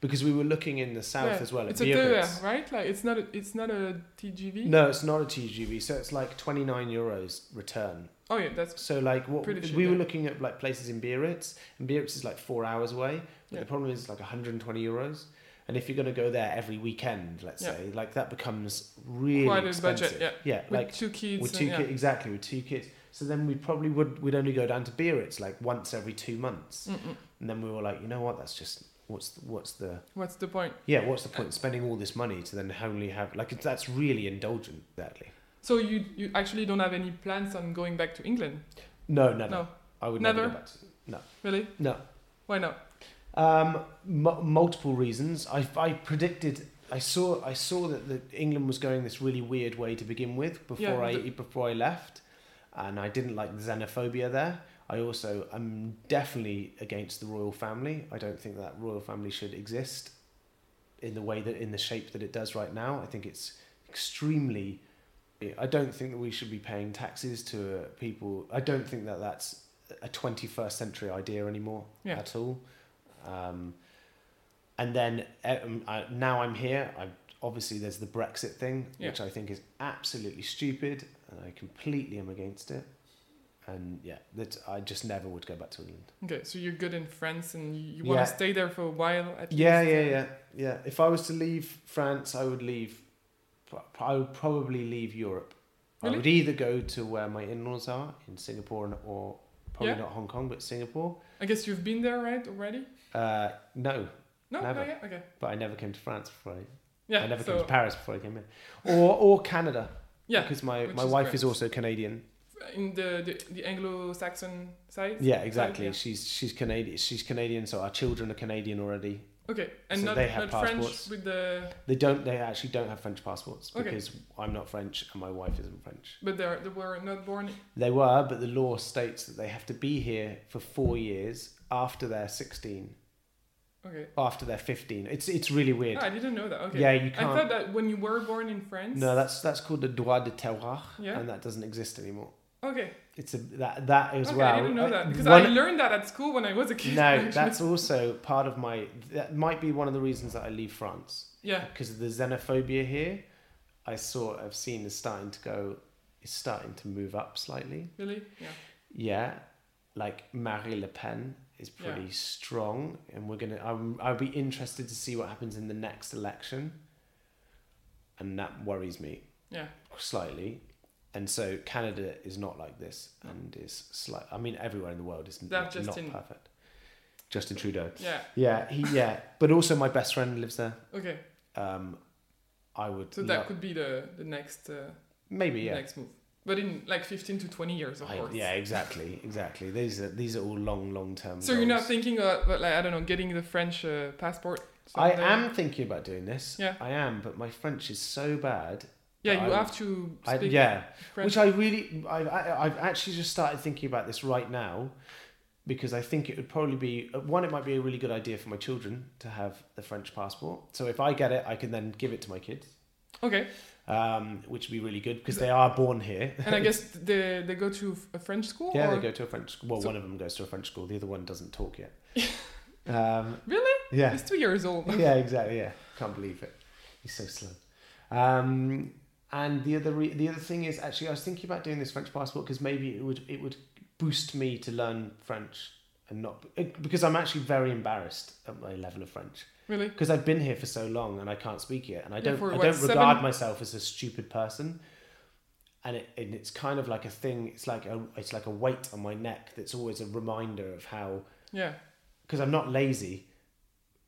because we were looking in the south Yeah, as well. At It's a. TER, right? Like it's not a, it's not a TGV. No, it's not a TGV. So it's like twenty nine euros return. Oh yeah, that's So like what cheap, we were yeah. looking at like places in Biarritz, and Biarritz is like four hours away. But Yeah. the problem is it's like one hundred and twenty euros. And if you're going to go there every weekend, let's Yeah. say, like that becomes really Quite a expensive. budget, yeah. with like two kids. with and- two yeah. kids, exactly with two kids. So then we probably would we'd only go down to Biarritz like once every two months, Mm-mm. and then we were like, you know what? That's just what's the, what's the What's the point? yeah? What's the point in spending all this money to then only have like it's, that's really indulgent, exactly. So you you actually don't have any plans on going back to England? No, never. No, I would Never? never, go back to no. really? No. Why not? Um, multiple reasons. I, I predicted. I saw. I saw that the England was going this really weird way to begin with before Yeah, I before I left, and I didn't like the xenophobia there. I also am definitely against the royal family. I don't think that royal family should exist in the way that in the shape that it does right now. I think it's extremely. I don't think that we should be paying taxes to uh, people. I don't think that that's a 21st century idea anymore Yeah. at all. Um, and then um, I, now I'm here. I obviously there's the Brexit thing, Yeah. which I think is absolutely stupid, and I completely am against it. And yeah, that I just never would go back to England. Okay, so you're good in France and you, you want Yeah. to stay there for a while at Yeah, least. yeah, yeah, yeah. If I was to leave France, I would leave. I would probably leave Europe. I would either go to where my in-laws are in Singapore or probably Yeah. not Hong Kong, but Singapore. I guess you've been there, right, already? Uh, no, No? Never. Oh, yeah, okay. but I never came to France before. I, Yeah, I never so, came to Paris before I came in, or or Canada. yeah, because my, my is wife great. is also Canadian. In the, the, the Anglo-Saxon side? Yeah, side, exactly. yeah. She's she's Canadian. She's Canadian, so our children are Canadian already. Okay, and So not, they have not French passports. with the... They don't. They actually don't have French passports Okay. because I'm not French and my wife isn't French. But they're, they were not born... They were, but the law states that they have to be here for four years after they're 16, Okay. after they're 15. It's it's really weird. Ah, I didn't know that. Okay. Yeah, you can't. I thought that when you were born in France... No, that's that's called the droit de terroir, Yeah. and that doesn't exist anymore. Okay. It's a that that as okay, well. I didn't know uh, that because one- I learned that at school when I was a kid. No, actually. that's also part of my. That might be one of the reasons that I leave France yeah. because of the xenophobia here. I sort of seen is starting to go, is starting to move up slightly. Really? Yeah. Yeah, like Marine Le Pen is Yeah. pretty strong, and we're gonna. I'm, I'll be interested to see what happens in the next election, and that worries me Yeah. slightly. And so Canada is not like this, and is slight. I mean, everywhere in the world is That not, Justin- perfect. Justin Trudeau. Yeah. Yeah, he yeah, but also my best friend lives there. Okay. Um, I would So lo- that could be the the next uh, maybe the yeah. next move, but in like 15 to 20 years, of I- course. yeah, exactly, exactly. These are these are all long, long term. So you're not thinking about like I don't know getting the French uh, passport? I am thinking about doing this. Yeah. I am, but my French is so bad. Yeah, you I- have to I, speak yeah, French. which I really, I've, I- I've actually just started thinking about this right now, because I think it would probably be uh, one. It might be a really good idea for my children to have the French passport. So if I get it, I can then give it to my kids, okay, um, which would be really good because they are born here. and I guess they they go to a French school. Yeah, or? they go to a French. Well, So- one of them goes to a French school. The other one doesn't talk yet. um, Really? yeah, He's two years old. yeah, exactly. Yeah, can't believe it. He's so slow. Um, and the other re- the other thing is actually I was thinking about doing this French passport because maybe it would it would boost me to learn French and not eh, because I'm actually very embarrassed at my level of French Really? because I've been here for so long and I can't speak it and I don't for I what, don't regard seven- myself as a stupid person. And, it, and it's kind of like a thing. It's like a it's like a weight on my neck that's always a reminder of how Yeah. because I'm not lazy,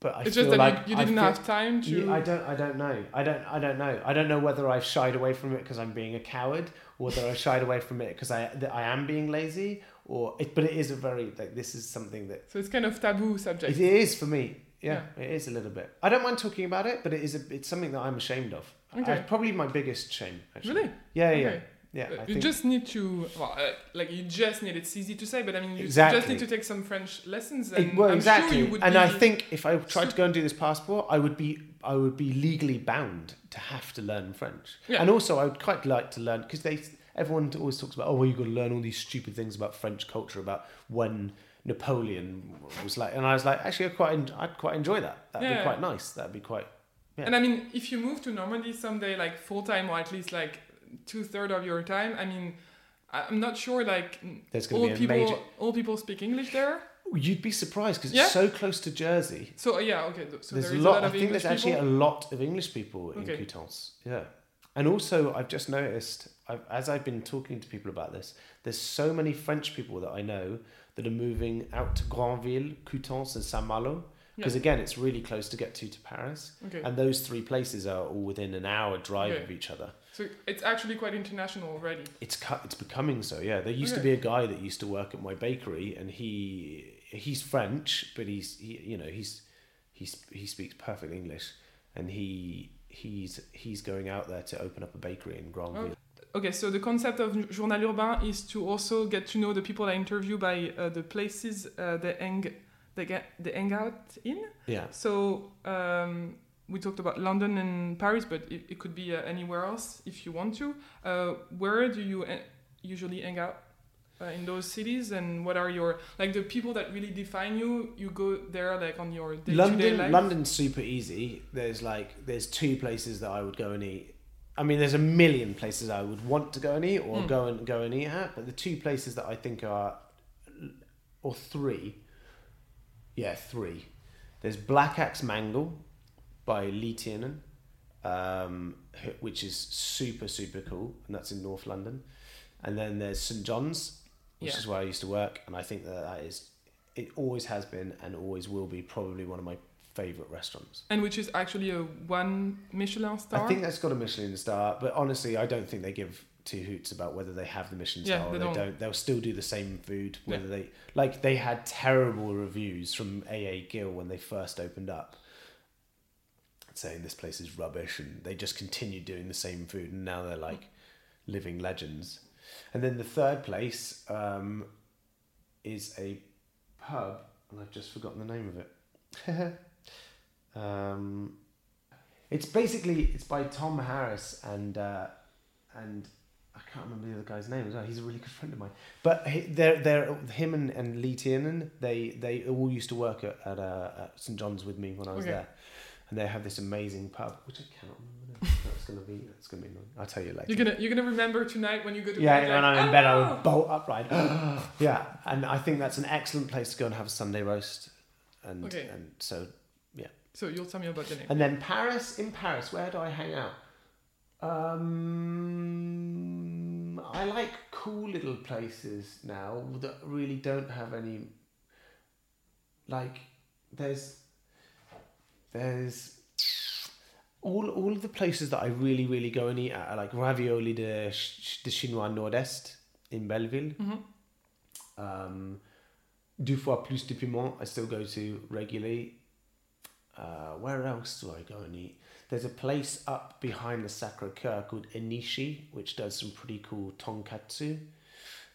but I it's feel just that like you, you didn't feel- have time to. yeah, I don't. I don't know. I don't. I don't know. I don't know whether I've shied away from it because I'm being a coward, or whether I shied away from it because I that I am being lazy, or it. But it is a very like this is something that So it's kind of taboo subject. it is for me. Yeah, it is a little bit. I don't mind talking about it, but it is a. It's something that I'm ashamed of. Okay. I, probably my biggest shame. Actually. Really? Yeah, yeah, Okay. yeah. Uh, I you just need to well, uh, like you just need. It's easy to say, but I mean, you Exactly. just need to take some French lessons. It- And well, I'm exactly. Sure you would and I think if I tried to go and do this passport, I would be I would be legally bound to have to learn French. Yeah. And also, I would quite like to learn because they everyone always talks about oh well, you've got to learn all these stupid things about French culture about when Napoleon was like, and I was like, actually, I quite I'd quite enjoy that. That'd Yeah. be quite nice. That'd be quite Yeah. And I mean, if you move to Normandy someday, like full time or at least like two third of your time, I mean, I'm not sure like all people major. all people speak English there. You'd be surprised because Yeah. it's so close to Jersey. So uh, yeah, okay. So there's there a lot. a lot I of think English there's actually a lot of English people in Okay. Coutances. Yeah, and also I've just noticed I've, as I've been talking to people about this, there's so many French people that I know that are moving out to Granville, Coutances, and Saint Malo. Because Yeah. again, it's really close to get to to Paris, Okay. and those three places are all within an hour drive Okay. of each other. So it's actually quite international already. It's cu- it's becoming so. Yeah, there used to be a guy that used to work at my bakery, and he he's French, but he's he, you know he's he's he speaks perfect English, and he he's he's going out there to open up a bakery in Granville. Okay, so the concept of journal urbain is to also get to know the people I interview by uh, the places uh, they hang they get they hang out in. Yeah, So um, we talked about London and Paris, but it, it could be uh, anywhere else if you want to. Uh, where do you uh, usually hang out uh, in those cities, and what are your like the people that really define you? You go there like on your day-to-day London, life. London's super easy. There's like there's two places that I would go and eat. I mean, there's a million places I would want to go and eat or Mm. go and go and eat at, but the two places that I think are, or three, yeah, three. There's Black Axe Mangal by Lee Tiernan, um, which is super super cool, and that's in North London. And then there's St John's, which Yeah. is where I used to work, and I think that that is, it always has been and always will be probably one of my favorite restaurants. and which is actually a one Michelin star. I think that's got a Michelin star, but honestly, I don't think they give two hoots about whether they have the Michelin Yeah, star or they they don't. don't. They'll still do the same food. Yeah. Whether they like, they had terrible reviews from AA Gill when they first opened up, saying this place is rubbish, and they just continued doing the same food, and now they're like living legends. And then the third place um, is a pub, and I've just forgotten the name of it. um, it's basically it's by Tom Harris and uh, and I can't remember the other guy's name as well. He's a really good friend of mine. But he, they're they're him and, and Lee Tiernan. They they all used to work at at, uh, at St John's with me when I was Okay. there, and they have this amazing pub which I cannot remember. Now. That's gonna be that's gonna be annoying. I'll tell you later. You're gonna you're gonna remember tonight when you go to Yeah, bed. when like, I'm in "Oh, bed, I no!" would bolt upright. yeah, and I think that's an excellent place to go and have a Sunday roast. And Okay. and so yeah. So you'll tell me about the name. and then Paris. In Paris, where do I hang out? Um, I like cool little places now that really don't have any. Like, there's, there's, all all of the places that I really really go and eat at are like Ravioli de de Chinois Nord-Est in Belleville. Mhm. Um, Deux fois plus de piment, I still go to regularly. Uh, where else do I go and eat? There's a place up behind the Sacre Coeur called Enishi, which does some pretty cool tonkatsu.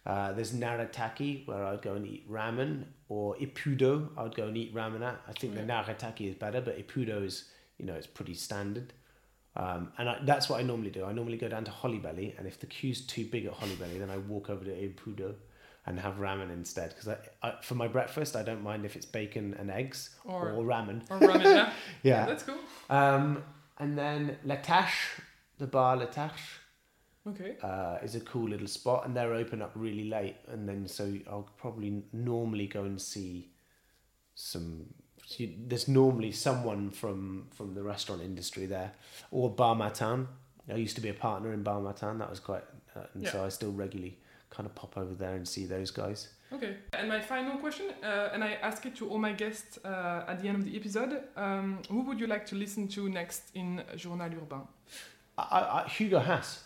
Uh, there's Naritake, where I'd go and eat ramen, or Ippudo, I'd go and eat ramen at. I think the Naritake is better, but Ippudo is, you know, it's pretty standard. Um, and I, that's what I normally do. I normally go down to Hollybelly, and if the queue's too big at Hollybelly, then I walk over to Ippudo and have ramen instead. Because for my breakfast, I don't mind if it's bacon and eggs Or- or, ramen. Or ramen, yeah. Yeah. That's cool. Um, and then La Tâche, the bar La Tâche, Okay. uh, is a cool little spot, and they're open up really late. And then so I'll probably normally go and see some. There's normally someone from from the restaurant industry there, or Bar Matin. I used to be a partner in Bar Matin. That was quite, uh, and so I still regularly kind of pop over there and see those guys. Okay. And my final question, uh, and I ask it to all my guests uh, at the end of the episode. Um, who would you like to listen to next in Journal Urbain I, I- Hugo Haas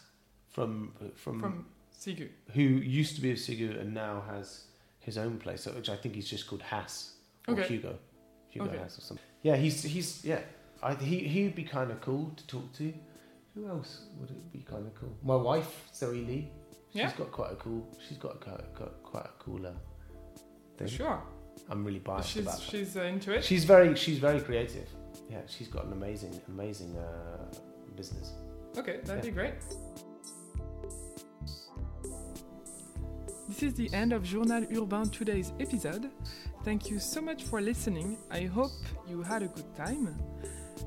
from from, from Sigu? who used to be a Sigu and now has his own place, which I think he's just called Hass or Okay. Hugo, Hugo Okay. Haas or something. Yeah, he's he's yeah. I he he'd be kind of cool to talk to. Who else would it be kind of cool? My wife Zoe Lee. She's Yeah. got quite a cool. She's got got, got quite a cool uh, thing. Sure. I'm really biased She's about that. she's uh, into it. She's very she's very creative. Yeah, she's got an amazing amazing uh, business. Okay, that'd Yeah. be great. This is the end of Journal Urbain today's episode. Thank you so much for listening. I hope you had a good time.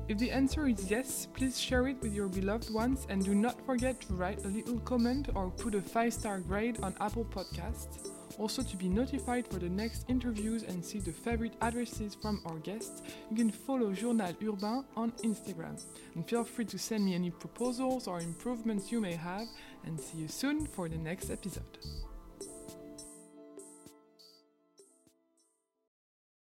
If the answer is yes, please share it with your beloved ones and do not forget to write a little comment or put a 5 star grade on Apple Podcasts. Also, to be notified for the next interviews and see the favorite addresses from our guests, you can follow Journal Urbain on Instagram. And feel free to send me any proposals or improvements you may have, and see you soon for the next episode.